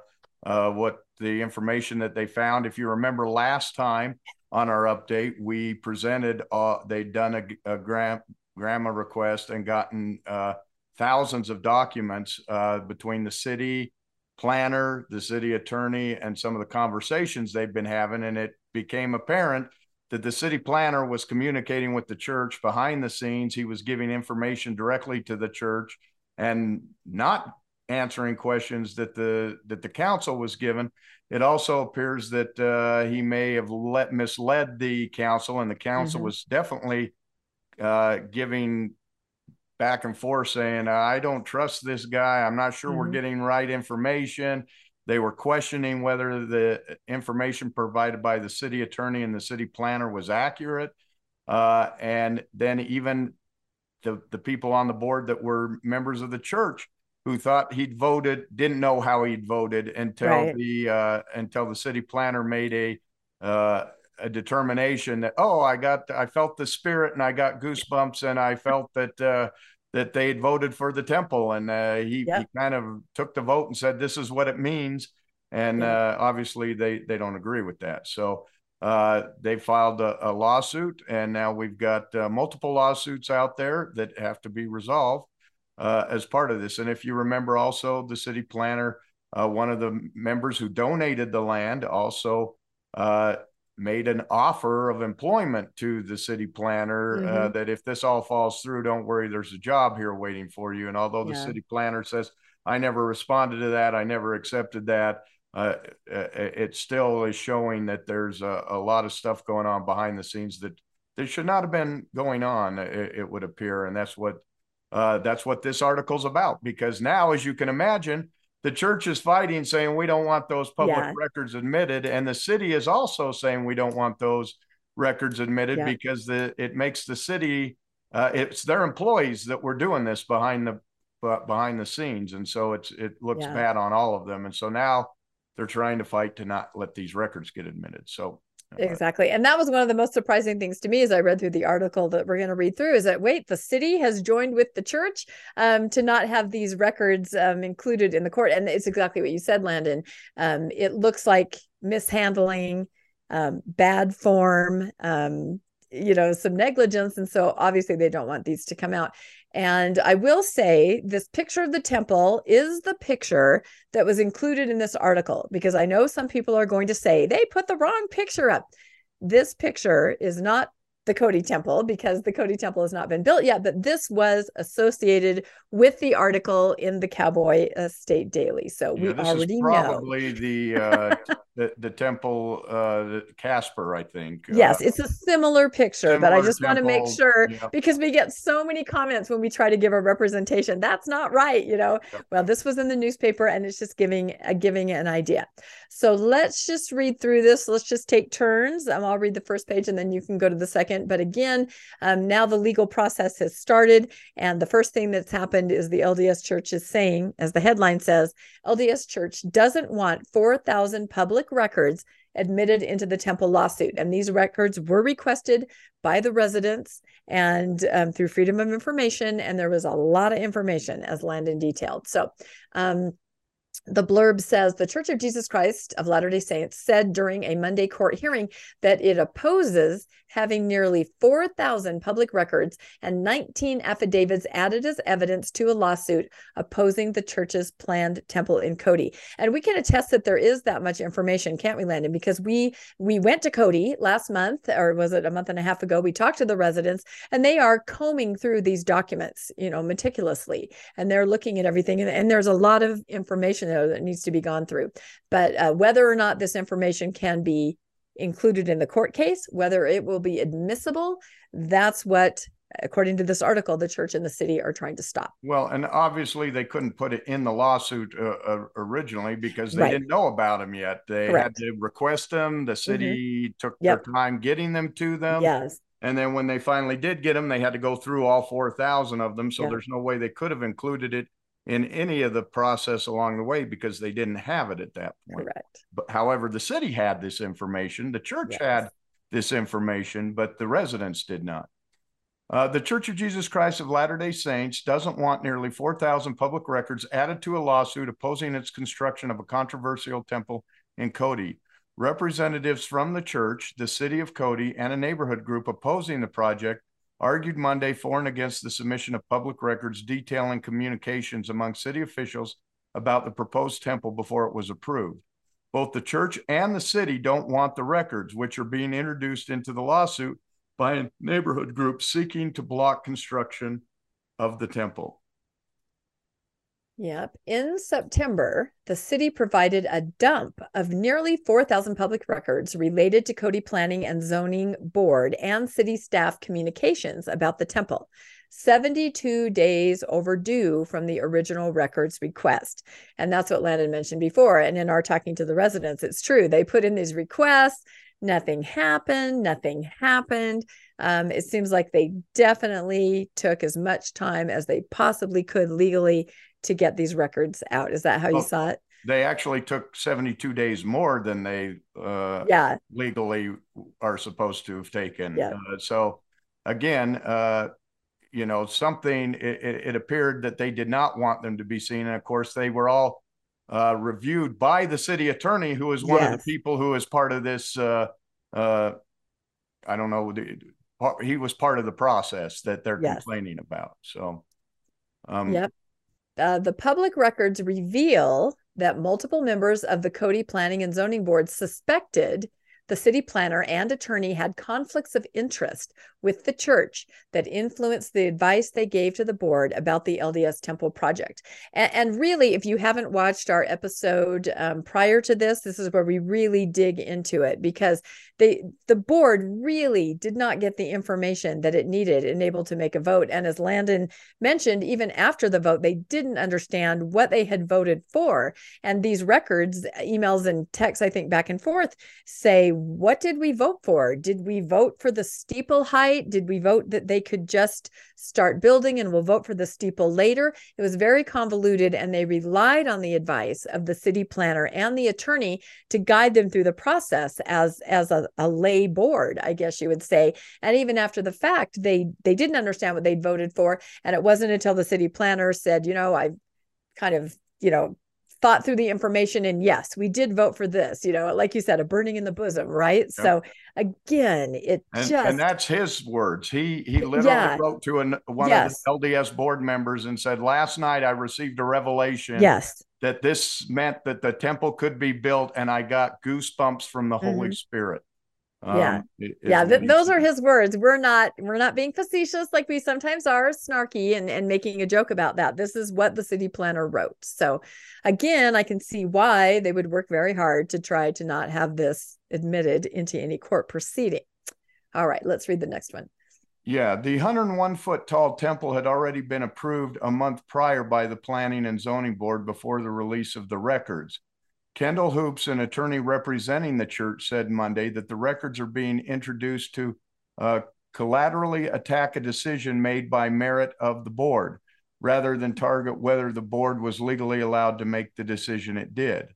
uh, what the information that they found. If you remember last time on our update, we presented they'd done a, a grant GRAMA request and gotten uh, thousands of documents uh, between the city planner, the city attorney, and some of the conversations they've been having. And it became apparent that the city planner was communicating with the church behind the scenes. He was giving information directly to the church and not answering questions that the that the council was given. It also appears that uh, he may have let misled the council, and the council mm-hmm. was definitely uh, giving back and forth saying, I don't trust this guy. I'm not sure mm-hmm. we're getting right information. They were questioning whether the information provided by the city attorney and the city planner was accurate. Uh, and then even the, the people on the board that were members of the church who thought he'd voted didn't know how he'd voted until right. the uh, until the city planner made a uh, a determination that oh I got I felt the spirit and I got goosebumps and I felt that uh, that they had voted for the temple. And uh, he, he kind of took the vote and said this is what it means. And yeah. uh, obviously they they don't agree with that. So uh, they filed a, a, lawsuit and now we've got uh, multiple lawsuits out there that have to be resolved uh, as part of this. And if you remember also the city planner uh one of the members who donated the land also uh, made an offer of employment to the city planner uh, mm-hmm. uh, that if this all falls through, don't worry, there's a job here waiting for you. And although the yeah. city planner says, I never responded to that, I never accepted that, uh, uh it still is showing that there's a, a, lot of stuff going on behind the scenes that that should not have been going on. It, it would appear, and that's what uh, that's what this article's about. Because now, as you can imagine, the church is fighting, saying we don't want those public yeah. records admitted, and the city is also saying we don't want those records admitted yeah. because the it makes the city uh, it's their employees that were doing this behind the behind the scenes, and so it's it looks yeah. bad on all of them, and so now they're trying to fight to not let these records get admitted. So Exactly. And that was one of the most surprising things to me as I read through the article that we're going to read through is that wait, the city has joined with the church um, to not have these records um, included in the court. And it's exactly what you said, Landon. Um, it looks like mishandling, um, bad form, um, you know, some negligence. And so obviously they don't want these to come out. And I will say this picture of the temple is the picture that was included in this article because I know some people are going to say they put the wrong picture up. This picture is not the Cody Temple because the Cody Temple has not been built yet, but this was associated with the article in the Cowboy uh, State Daily. So yeah, we already probably know. the, uh, the the temple uh, Casper, I think. Yes, uh, it's a similar picture, similar but I just want to make sure yeah. because we get so many comments when we try to give a representation. That's not right, you know. Well, this was in the newspaper, and it's just giving uh, giving an idea. So let's just read through this. Let's just take turns. Um, I'll read the first page, and then you can go to the second second. But again, um, now the legal process has started. And the first thing that's happened is the LDS Church is saying, as the headline says, LDS Church doesn't want 4,000 public records admitted into the temple lawsuit. And these records were requested by the residents and um, through Freedom of Information. And there was a lot of information, as Landon detailed. So, um, the blurb says the Church of Jesus Christ of Latter day Saints said during a Monday court hearing that it opposes having nearly 4,000 public records and 19 affidavits added as evidence to a lawsuit opposing the church's planned temple in Cody. And we can attest that there is that much information, can't we, Landon? Because we we went to Cody last month, or was it a month and a half ago? We talked to the residents, and they are combing through these documents, you know, meticulously, and they're looking at everything. And, and there's a lot of information there that needs to be gone through. But uh, whether or not this information can be included in the court case, whether it will be admissible, that's what according to this article, the church and the city are trying to stop. Well, and obviously they couldn't put it in the lawsuit uh, uh, originally because they right. didn't know about them yet. They Correct. had to request them. The city mm-hmm. took yep. their time getting them to them. Yes. And then when they finally did get them, they had to go through all 4,000 of them. So there's no way they could have included it in any of the process along the way because they didn't have it at that point. Correct. But however, the city had this information, the church yes. had this information, but the residents did not. Uh, the Church of Jesus Christ of Latter day Saints doesn't want nearly 4,000 public records added to a lawsuit opposing its construction of a controversial temple in Cody. Representatives from the church, the city of Cody, and a neighborhood group opposing the project argued Monday for and against the submission of public records detailing communications among city officials about the proposed temple before it was approved. Both the church and the city don't want the records, which are being introduced into the lawsuit by a neighborhood group seeking to block construction of the temple. Yep. In September, the city provided a dump of nearly 4,000 public records related to Cody Planning and Zoning Board and city staff communications about the temple. 72 days overdue from the original records request. And that's what Landon mentioned before. And in our talking to the residents, it's true. They put in these requests, nothing happened, nothing happened. Um, it seems like they definitely took as much time as they possibly could legally to get these records out. Is that how well, you saw it? They actually took 72 days more than they uh, yeah. legally are supposed to have taken. Yeah. Uh, so again, uh, you know, something, it, it, appeared that they did not want them to be seen. And of course, they were all uh, reviewed by the city attorney, who is one yes. of the people who is part of this. Uh, uh, I don't know. He was part of the process that they're yes. complaining about. So, um, yep uh, the public records reveal that multiple members of the Cody Planning and Zoning Board suspected the city planner and attorney had conflicts of interest with the church that influenced the advice they gave to the board about the LDS Temple project. And, and really, if you haven't watched our episode um, prior to this, this is where we really dig into it because they the board really did not get the information that it needed and able to make a vote. And as Landon mentioned, even after the vote, they didn't understand what they had voted for. And these records, emails and texts, I think back and forth, say what did we vote for? Did we vote for the steeple height? Did we vote that they could just start building and we'll vote for the steeple later? It was very convoluted, and they relied on the advice of the city planner and the attorney to guide them through the process as as a, a lay board, I guess you would say. And even after the fact, they they didn't understand what they'd voted for, and it wasn't until the city planner said, you know, I kind of you know thought through the information and yes we did vote for this you know like you said a burning in the bosom right so again it and, just and that's his words he he literally yeah. wrote to an, one yes. of the lds board members and said last night i received a revelation yes that this meant that the temple could be built and i got goosebumps from the mm-hmm. holy spirit Um, yeah, yeah. Th- those are his words. We're not we're not being facetious like we sometimes are, snarky and and making a joke about that. This is what the city planner wrote. So, again, I can see why they would work very hard to try to not have this admitted into any court proceeding. All right, let's read the next one. Yeah, the 101 foot tall temple had already been approved a month prior by the Planning and Zoning Board before the release of the records. Kendall Hoops, an attorney representing the church, said Monday that the records are being introduced to uh, collaterally attack a decision made by merit of the board rather than target whether the board was legally allowed to make the decision it did.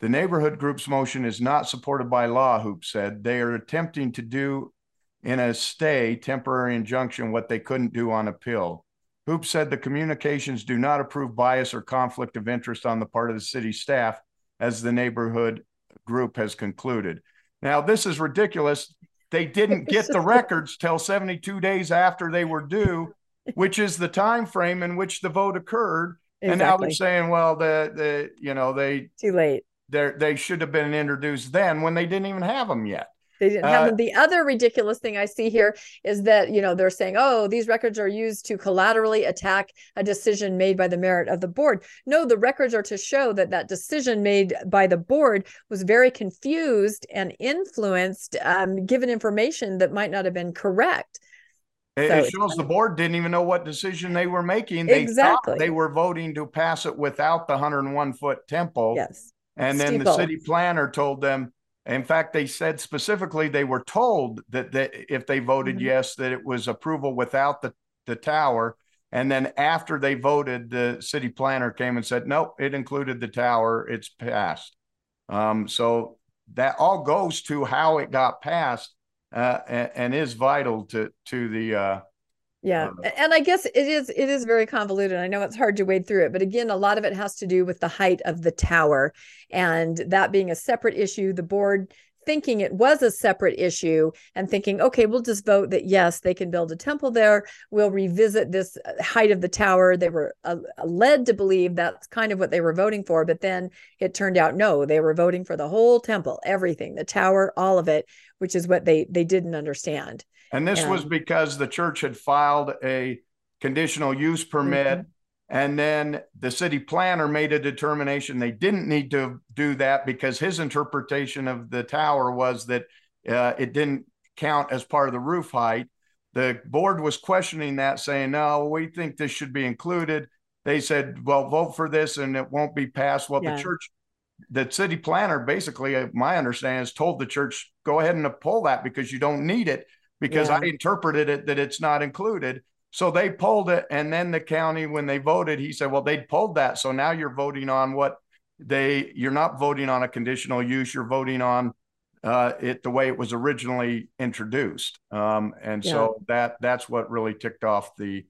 The neighborhood group's motion is not supported by law, Hoops said. They are attempting to do in a stay temporary injunction what they couldn't do on appeal. Hoops said the communications do not approve bias or conflict of interest on the part of the city staff as the neighborhood group has concluded. Now, this is ridiculous. They didn't get the *laughs* records till 72 days after they were due, which is the time frame in which the vote occurred. Exactly. And now they're saying, well, the the you know they too late. They they should have been introduced then when they didn't even have them yet. They didn't have uh, them. The other ridiculous thing I see here is that, you know, they're saying, oh, these records are used to collaterally attack a decision made by the merit of the board. No, the records are to show that that decision made by the board was very confused and influenced, um, given information that might not have been correct. It, so, it shows the board didn't even know what decision they were making. They exactly. they were voting to pass it without the 101 foot temple. Yes. And then Steeple. the city planner told them, in fact, they said specifically they were told that, that if they voted mm-hmm. yes, that it was approval without the, the tower. And then after they voted, the city planner came and said, nope, it included the tower. It's passed. Um, so that all goes to how it got passed uh, and, and, is vital to to the uh, yeah. Uh, and I guess it is it is very convoluted. I know it's hard to wade through it, but again, a lot of it has to do with the height of the tower and that being a separate issue. The board thinking it was a separate issue and thinking, okay, we'll just vote that yes, they can build a temple there. We'll revisit this uh, height of the tower. They were uh, led to believe that's kind of what they were voting for, but then it turned out no, they were voting for the whole temple, everything, the tower, all of it, which is what they they didn't understand. And this was because the church had filed a conditional use permit. Mm-hmm. And then the city planner made a determination they didn't need to do that because his interpretation of the tower was that uh, it didn't count as part of the roof height. The board was questioning that, saying, no, we think this should be included. They said, well, vote for this and it won't be passed. Well, yeah. the church, the city planner, basically, uh, my understanding is told the church, go ahead and pull that because you don't need it because yeah. I interpreted it that it's not included. So they pulled it. And then the county, when they voted, he said, well, they pulled that. So now you're voting on what they, you're not voting on a conditional use, you're voting on uh, it the way it was originally introduced. Um, and yeah. so that that's what really ticked off the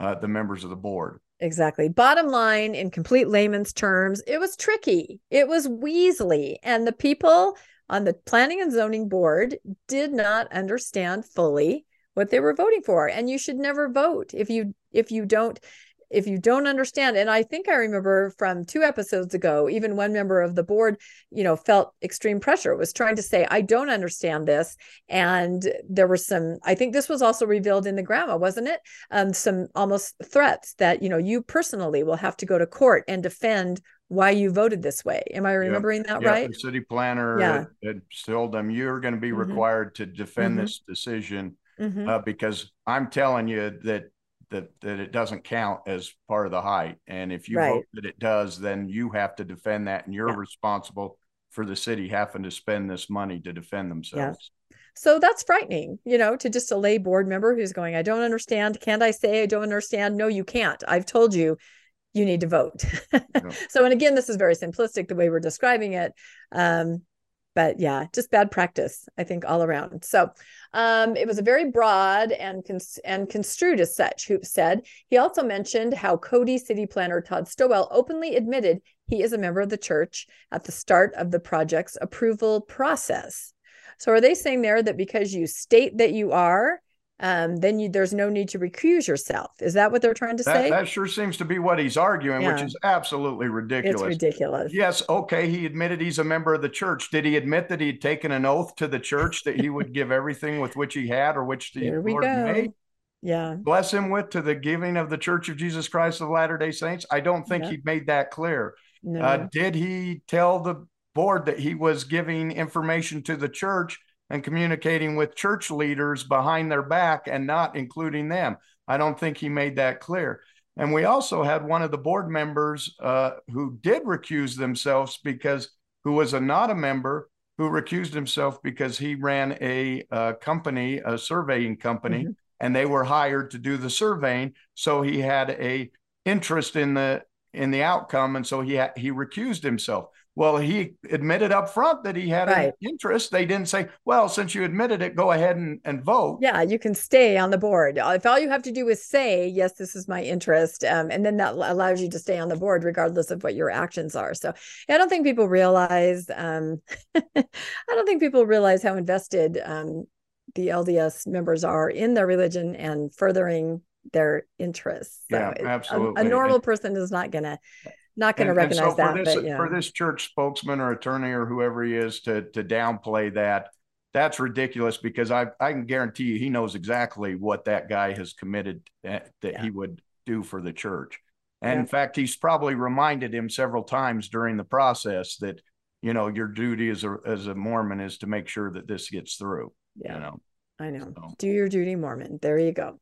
uh, the members of the board. Exactly. Bottom line, in complete layman's terms, it was tricky. It was Weasley, and the people on the planning and zoning board did not understand fully what they were voting for. And you should never vote if you if you don't if you don't understand. And i think i remember from two episodes ago even one member of the board you know felt extreme pressure was trying to say i don't understand this. And there were some i think this was also revealed in the GRAMA wasn't it? Um, some almost threats that you know you personally will have to go to court and defend why you voted this way. Am I remembering that right? The city planner yeah. had, told them you're going to be mm-hmm. required to defend mm-hmm. this decision mm-hmm. uh, because I'm telling you that that that it doesn't count as part of the height, and if you right. vote that it does, then you have to defend that, and you're yeah. responsible for the city having to spend this money to defend themselves. Yeah. So that's frightening, you know, to just a lay board member who's going, I don't understand. Can't I say I don't understand? No, you can't. I've told you you need to vote. *laughs* yeah. So, and again, this is very simplistic the way we're describing it. Um, but yeah, just bad practice, I think, all around. So um, it was a very broad and cons- and construed as such. Hoop said he also mentioned how Cody City Planner Todd Stowell openly admitted he is a member of the church at the start of the project's approval process. So are they saying there that because you state that you are, um, then you, there's no need to recuse yourself. Is that what they're trying to that, say? That sure seems to be what he's arguing, Yeah. which is absolutely ridiculous. It's ridiculous. Yes, okay, he admitted he's a member of the church. Did he admit that he had taken an oath to the church that he would give everything with which he had or which the Here we Lord go. made? Yeah. Bless him with to the giving of the Church of Jesus Christ of Latter day Saints? I don't think Yeah. he made that clear. No. Uh, did he tell the board that he was giving information to the church and communicating with church leaders behind their back and not including them? I don't think he made that clear. And we also had one of the board members uh, who did recuse themselves because who was a not a member who recused himself because he ran a, uh company, a surveying company, Mhm. and they were hired to do the surveying. So he had a interest in the in the outcome, and so he had, he recused himself. Well, he admitted up front that he had Right. an interest. They didn't say, "Well, since you admitted it, go ahead and, and vote." Yeah, you can stay on the board. If all you have to do is say, yes, this is my interest, um, and then that allows you to stay on the board regardless of what your actions are. So I don't think people realize, um, *laughs* I don't think people realize how invested um, the LDS members are in their religion and furthering their interests. So Yeah, it- a- absolutely. A, normal person is not gonna, not gonna And- and so recognize that, for this, but yeah. for this church spokesman or attorney or whoever he is to to downplay that, that's ridiculous because I I can guarantee you he knows exactly what that guy has committed eh, that, that Yeah. he would do for the church. And in fact, he's probably reminded him several times during the process that you know your duty as a as a Mormon is to make sure that this gets through. Yeah. You know, I know. So- Do your duty, Mormon. There you go.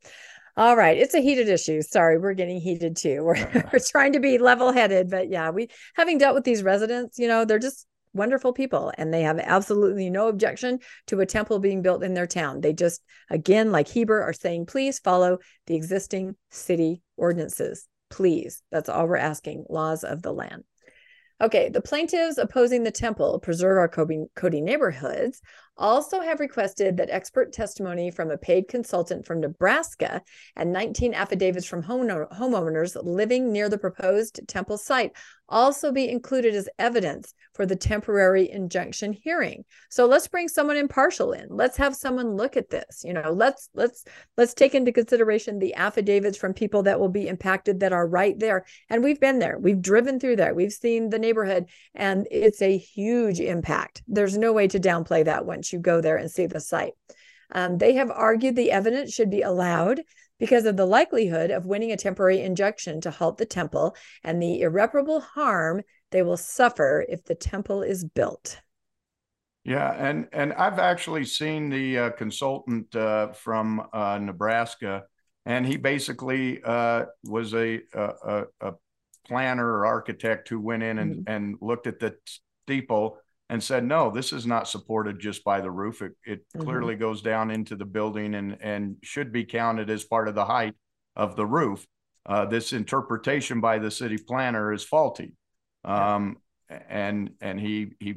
All right. It's a heated issue. Sorry, we're getting heated too. We're, *laughs* we're trying to be level headed, but yeah, we having dealt with these residents, you know, they're just wonderful people and they have absolutely no objection to a temple being built in their town. They just, again, like Heber, are saying, please follow the existing city ordinances. Please. That's all we're asking. Laws of the land. Okay, the plaintiffs opposing the temple preserve our Cody, Cody neighborhoods also have requested that expert testimony from a paid consultant from Nebraska and 19 affidavits from home, homeowners living near the proposed temple site also be included as evidence for the temporary injunction hearing. So let's bring someone impartial in. Let's have someone look at this. You know, let's let's let's take into consideration the affidavits from people that will be impacted that are right there. And we've been there. We've driven through there. We've seen the neighborhood and it's a huge impact. There's no way to downplay that once you go there and see the site. Um, they have argued the evidence should be allowed because of the likelihood of winning a temporary injunction to halt the temple and the irreparable harm they will suffer if the temple is built. Yeah, and and I've actually seen the uh, consultant uh, from uh, Nebraska, and he basically uh, was a, a a planner or architect who went in and and looked at the steeple and said, no, this is not supported just by the roof. It it Mhm. clearly goes down into the building and and should be counted as part of the height of the roof. Uh, this interpretation by the city planner is faulty, um, and and he he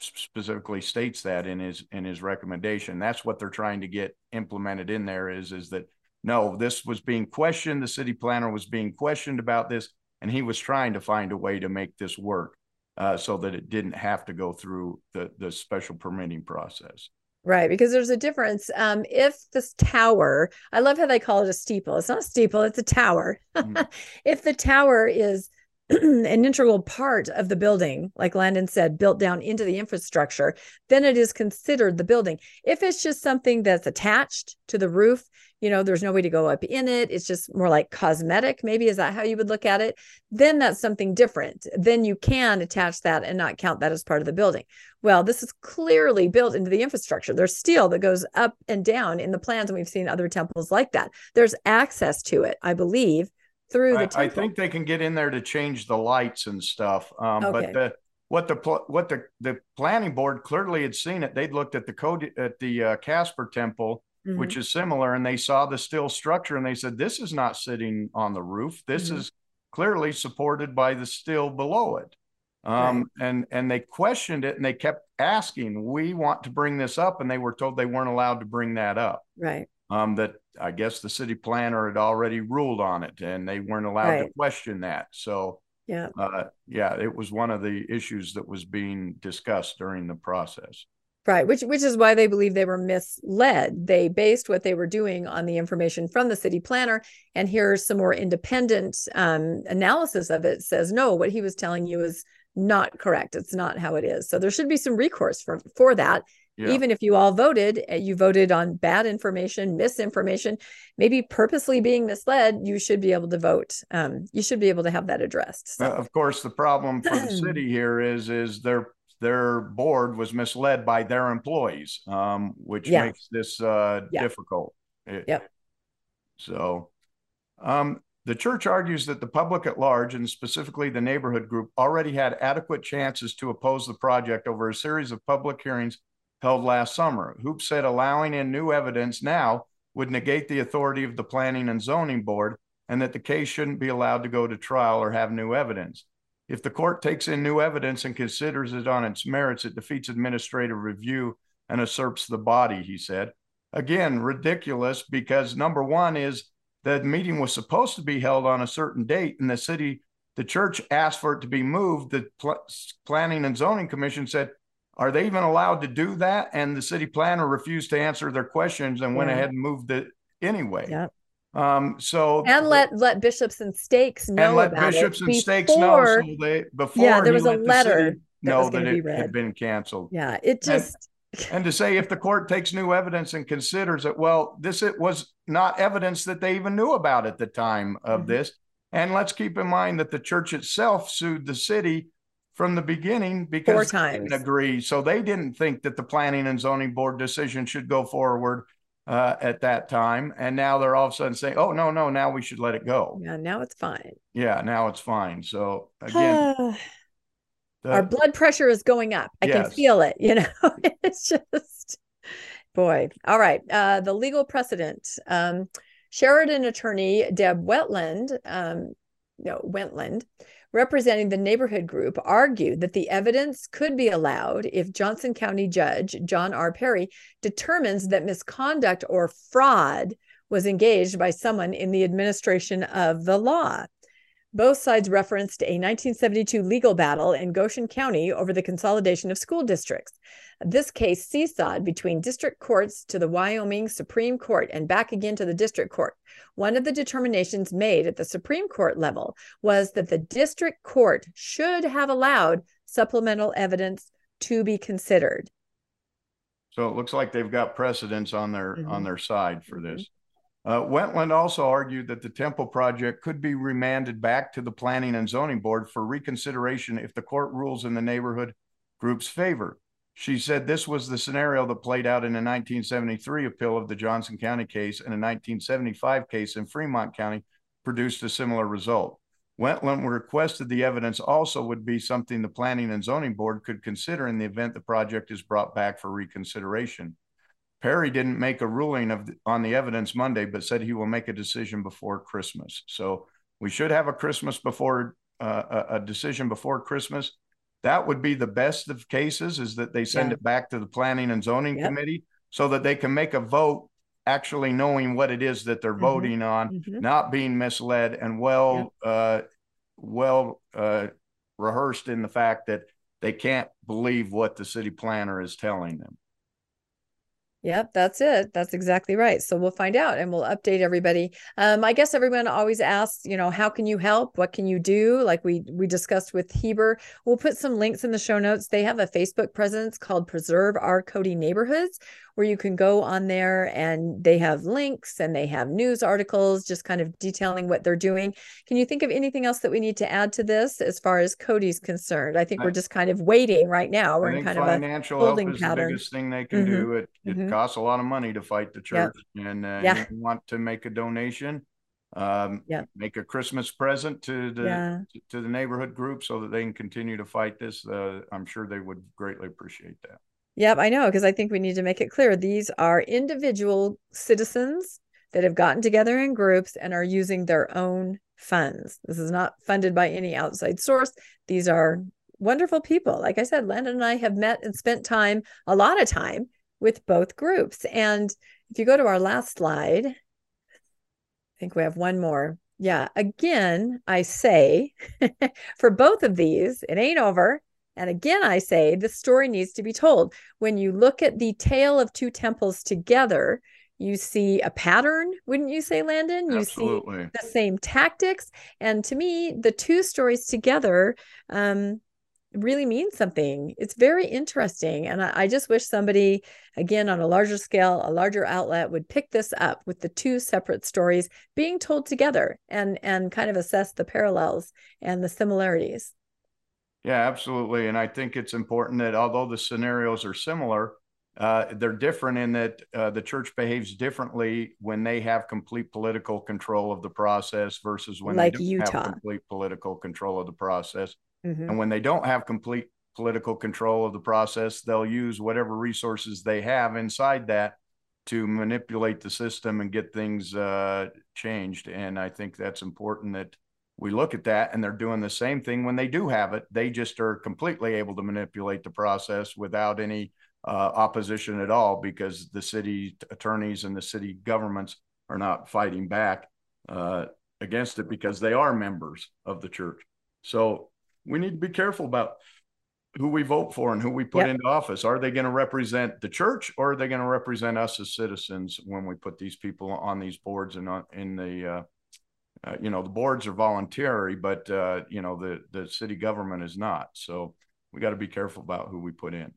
specifically states that in his in his recommendation. That's what they're trying to get implemented in there is is that no, this was being questioned. The city planner was being questioned about this, and he was trying to find a way to make this work uh, so that it didn't have to go through the the special permitting process. Right, because there's a difference. Um, if this tower, I love how they call it a steeple. It's not a steeple, it's a tower. Mm. *laughs* if the tower is *clears throat* an integral part of the building, like Landon said, built down into the infrastructure, then it is considered the building. If it's just something that's attached to the roof, you know, there's no way to go up in it. It's just more like cosmetic. Maybe is that how you would look at it? Then that's something different. Then you can attach that and not count that as part of the building. Well, this is clearly built into the infrastructure. There's steel that goes up and down in the plans, and we've seen other temples like that. There's access to it, I believe, through the I, temple. I think they can get in there to change the lights and stuff. Um, Okay. But the what the what the the planning board clearly had seen it. They'd looked at the code at the uh, Casper Temple, Mhm. which is similar, and they saw the steel structure, and they said, "This is not sitting on the roof. This Mhm. is clearly supported by the steel below it." Um, and and they questioned it, and they kept asking, "We want to bring this up," and they were told they weren't allowed to bring that up right. um, that I guess the city planner had already ruled on it and they weren't allowed to question that. So, Yeah. uh, yeah, it was one of the issues that was being discussed during the process. Right, which which is why they believe they were misled. They based what they were doing on the information from the city planner, and here's some more independent um, analysis of it. Says no, what he was telling you is not correct. It's not how it is. So there should be some recourse for for that. Yeah. Even if you all voted, eh, you voted on bad information, misinformation, maybe purposely being misled. You should be able to vote. Um, you should be able to have that addressed. So. Uh, of course, the problem for the *clears throat* city here is is they're their board was misled by their employees, um, which yeah. makes this uh, yeah. difficult. It, yep. So, um, the church argues that the public at large, and specifically the neighborhood group, already had adequate chances to oppose the project over a series of public hearings held last summer. Hoop said allowing in new evidence now would negate the authority of the Planning and Zoning Board and that the case shouldn't be allowed to go to trial or have new evidence. If the court takes in new evidence and considers it on its merits, it defeats administrative review and usurps the body, he said. Again, ridiculous because number one is the meeting was supposed to be held on a certain date and the city, the church asked for it to be moved. The pl- Planning and Zoning Commission said, are they even allowed to do that? And the city planner refused to answer their questions and went ahead and moved it anyway. Yep. Um, so and let let bishops and stakes know and let about bishops it and stakes know so they before yeah there was a letter know that, that it had been canceled. Yeah, it just and, *laughs* and, to say if the court takes new evidence and considers it, well, this it was not evidence that they even knew about at the time of mm-hmm. this. And let's keep in mind that the church itself sued the city from the beginning because Four times. they didn't agree. So they didn't think that the planning and zoning board decision should go forward uh, at that time, and now they're all of a sudden saying, "Oh no, no, now we should let it go." Yeah, now it's fine. Yeah, now it's fine. So again, *sighs* the, our blood pressure is going up. I yes. can feel it. *laughs* You know, it's just boy. All right, uh, the legal precedent. Um, Sheridan attorney Deb Wetland, um, no Wentland, representing the neighborhood group, argued that the evidence could be allowed if Johnson County Judge John R. Perry determines that misconduct or fraud was engaged by someone in the administration of the law. Both sides referenced a 1972 legal battle in Goshen County over the consolidation of school districts. This case seesawed between district courts to the Wyoming Supreme Court and back again to the district court. One of the determinations made at the Supreme Court level was that the district court should have allowed supplemental evidence to be considered. So it looks like they've got precedents on their mm-hmm. on their side for this. Uh, Wentland also argued that the Temple project could be remanded back to the Planning and Zoning Board for reconsideration if the court rules in the neighborhood group's favor. She said this was the scenario that played out in a 1973 appeal of the Johnson County case and a 1975 case in Fremont County produced a similar result. Wentland requested the evidence also would be something the Planning and Zoning Board could consider in the event the project is brought back for reconsideration. Perry didn't make a ruling of on the evidence Monday, but said he will make a decision before Christmas. So we should have a Christmas before uh, a, decision before Christmas. That would be the best of cases, is that they send yeah. it back to the Planning and Zoning yep. Committee so that they can make a vote, actually knowing what it is that they're mm-hmm. voting on, mm-hmm. not being misled, and well, yep. uh, well uh, rehearsed in the fact that they can't believe what the city planner is telling them. Yep, that's it. That's exactly right. So we'll find out and we'll update everybody. Um, I guess everyone always asks, you know, how can you help? What can you do? Like we we discussed with Heber. We'll put some links in the show notes. They have a Facebook presence called Preserve Our Cody Neighborhoods, where you can go on there and they have links and they have news articles just kind of detailing what they're doing. Can you think of anything else that we need to add to this as far as Cody's concerned? I think I, we're just kind of waiting right now. We're in kind of a holding help is pattern. the biggest thing they can mm-hmm. do. It, it mm-hmm. costs a lot of money to fight the church, yep. and uh, yeah. you want to make a donation um, yeah. make a Christmas present to the yeah. to the neighborhood group so that they can continue to fight this. Uh, I'm sure they would greatly appreciate that. Yep, I know, because I think we need to make it clear these are individual citizens that have gotten together in groups and are using their own funds. This is not funded by any outside source. These are wonderful people. Like I said, Landon and I have met and spent time, a lot of time, with both groups. And if you go to our last slide, I think we have one more. Yeah, again, I say *laughs* for both of these, it ain't over. And again, I say the story needs to be told. When you look at the tale of two temples together, you see a pattern, wouldn't you say, Landon? You Absolutely. see the same tactics. And to me, the two stories together um, really means something. It's very interesting. And I, I, just wish somebody, again, on a larger scale, a larger outlet would pick this up with the two separate stories being told together and and kind of assess the parallels and the similarities. Yeah, absolutely. And I think it's important that although the scenarios are similar, uh, they're different in that uh, the church behaves differently when they have complete political control of the process versus when like they don't Utah. have complete political control of the process. Mhm. And when they don't have complete political control of the process, they'll use whatever resources they have inside that to manipulate the system and get things uh, changed. And I think that's important that we look at that. And they're doing the same thing when they do have it. They just are completely able to manipulate the process without any uh, opposition at all because the city attorneys and the city governments are not fighting back uh, against it because they are members of the church. So we need to be careful about who we vote for and who we put Yep. into office. Are they going to represent the church or are they going to represent us as citizens when we put these people on these boards and on in the uh, uh, you know the boards are voluntary, but uh, you know the the city government is not. So we got to be careful about who we put in.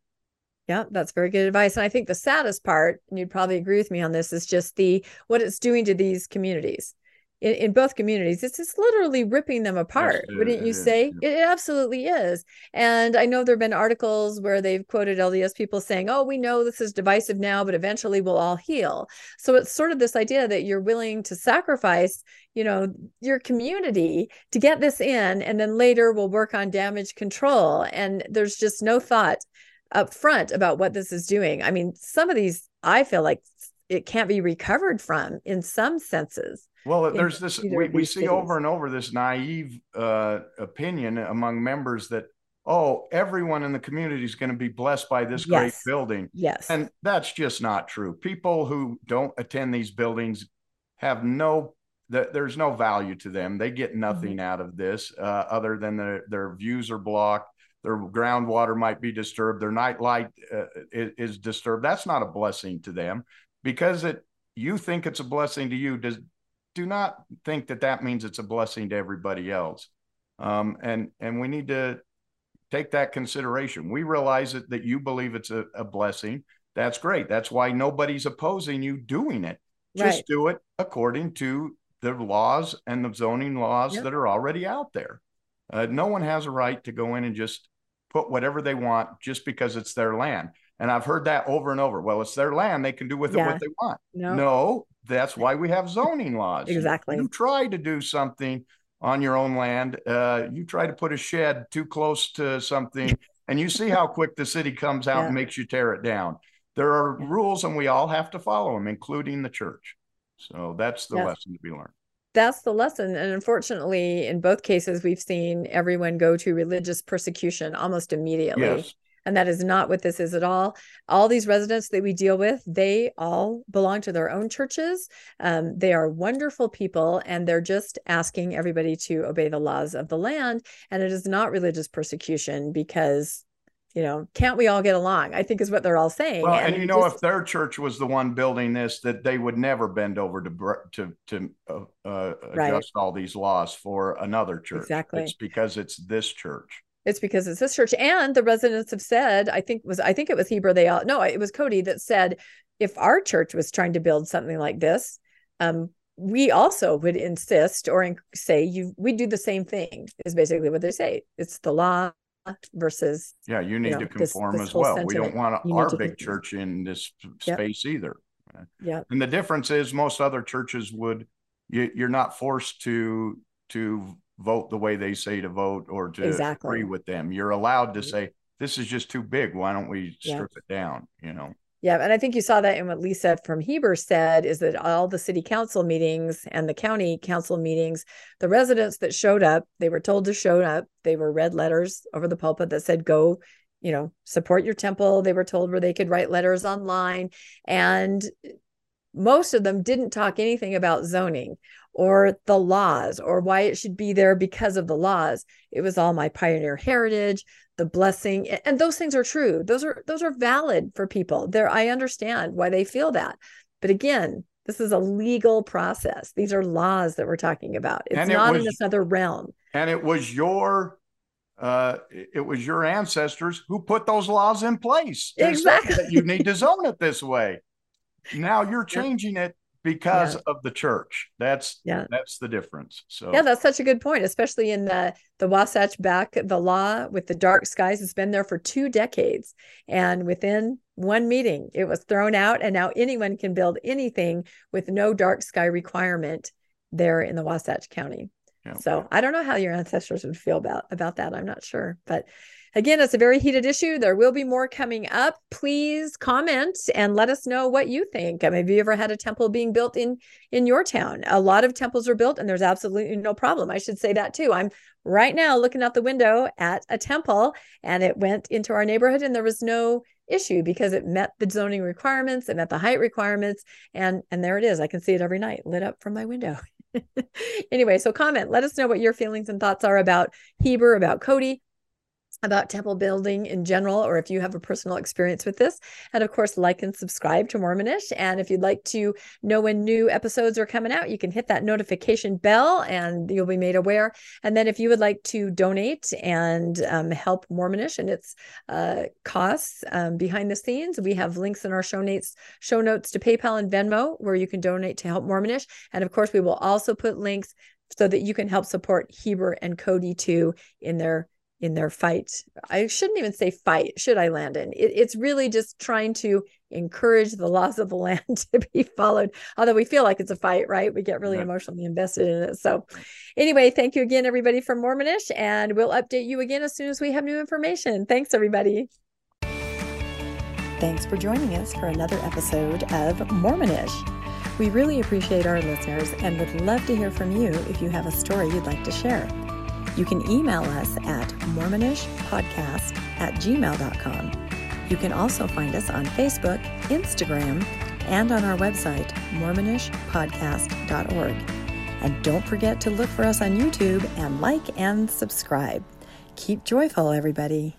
Yeah, that's very good advice. And I think the saddest part, and you'd probably agree with me on this, is just the what it's doing to these communities. In, in both communities, it's just literally ripping them apart. it- wouldn't you is, say? yeah. It absolutely is. And I know there have been articles where they've quoted LDS people saying, "Oh, we know this is divisive now, but eventually we'll all heal." So it's sort of this idea that you're willing to sacrifice, you know, your community to get this in, and then later we'll work on damage control. And there's just no thought up front about what this is doing. I mean, some of these I feel like it can't be recovered from in some senses. Well, there's this we, we see over and over this naive uh, opinion among members that oh, everyone in the community is going to be blessed by this great building. Yes. And that's just not true. People who don't attend these buildings have no that there's no value to them. They get nothing out of this uh, other than their their views are blocked. Their groundwater might be disturbed. Their night light uh, is, is disturbed. That's not a blessing to them because it you think it's a blessing to you. Does do not think that that means it's a blessing to everybody else. Um, and and we need to take that consideration. We realize that, that you believe it's a, a blessing. That's great. That's why nobody's opposing you doing it. Just Right. do it according to the laws and the zoning laws Yep. that are already out there. Uh, no one has a right to go in and just put whatever they want just because it's their land. And I've heard that over and over. Well, it's their land; they can do with it what they want. no. No, that's why we have zoning laws. Exactly. You, try to do something on your own land. Uh, you try to put a shed too close to something, *laughs* and you see how quick the city comes out and makes you tear it down. There are Yeah. rules, and we all have to follow them, including the church. So that's the Yes. lesson to be learned. That's the lesson. And unfortunately, in both cases, we've seen everyone go to religious persecution almost immediately. Yes. And that is not what this is at all. All these residents that we deal with, they all belong to their own churches. Um, they are wonderful people, and they're just asking everybody to obey the laws of the land. And it is not religious persecution because, you know, can't we all get along? I think is what they're all saying. Well, and, you know, just- if their church was the one building this, that they would never bend over to to to uh, uh, Right. adjust all these laws for another church. Exactly. It's because it's this church. It's because it's this church, and the residents have said. I think was I think it was Heber. They all no, it was Cody that said if our church was trying to build something like this, um, we also would insist or in, say you we do the same thing. Is basically what they say. It's the law versus Yeah, you need know, to conform this as whole well. We don't want You our big conform. church in this Yep. space either. yeah And the difference is most other churches would you, you're not forced to to vote the way they say to vote or to Exactly. agree with them. You're allowed to say this is just too big. Why don't we Yeah. strip it down? You know. Yeah, and I think you saw that in what Lisa from Heber said is that all the city council meetings and the county council meetings, the residents that showed up, they were told to show up. They were read letters over the pulpit that said, go, you know, support your temple. They were told where they could write letters online. And most of them didn't talk anything about zoning or the laws or why it should be there because of the laws. It was all my pioneer heritage, the blessing, and those things are true. Those are those are valid for people. There, I understand why they feel that. But again, this is a legal process. These are laws that we're talking about. It's and not it was, in this other realm. And it was your uh, it was your ancestors who put those laws in place. Exactly. That you need to zone it this way. Now you're *laughs* changing it because yeah. of the church. That's yeah. that's the difference. So yeah, that's such a good point, especially in the the Wasatch back the law with the dark skies. It's been there for two decades, and within one meeting, it was thrown out, and now anyone can build anything with no dark sky requirement there in the Wasatch County. Yeah. So I don't know how your ancestors would feel about about that. I'm not sure, but Again, it's a very heated issue. There will be more coming up. Please comment and let us know what you think. I mean, have you ever had a temple being built in in your town? A lot of temples are built, and there's absolutely no problem. I should say that too. I'm right now looking out the window at a temple, and it went into our neighborhood, and there was no issue because it met the zoning requirements, it met the height requirements, and and there it is. I can see it every night lit up from my window. *laughs* anyway, so comment. Let us know what your feelings and thoughts are about Heber, about Cody about temple building in general, or if you have a personal experience with this. And of course, like and subscribe to Mormonish. And if you'd like to know when new episodes are coming out, you can hit that notification bell and you'll be made aware. And then if you would like to donate and um, help Mormonish and its uh, costs um, behind the scenes, we have links in our show notes, show notes to PayPal and Venmo where you can donate to help Mormonish. And of course, we will also put links so that you can help support Heber and Cody too in their in their fight. I shouldn't even say fight, should I, Landon? It, it's really just trying to encourage the laws of the land *laughs* to be followed. Although we feel like it's a fight, right? We get really emotionally invested in it. So, anyway, thank you again, everybody for Mormonish, and we'll update you again as soon as we have new information. Thanks, everybody. Thanks for joining us for another episode of Mormonish. We really appreciate our listeners and would love to hear from you if you have a story you'd like to share. You can email us at mormonishpodcast at gmail.com. You can also find us on Facebook, Instagram, and on our website, mormonishpodcast.org. And don't forget to look for us on YouTube and like and subscribe. Keep joyful, everybody.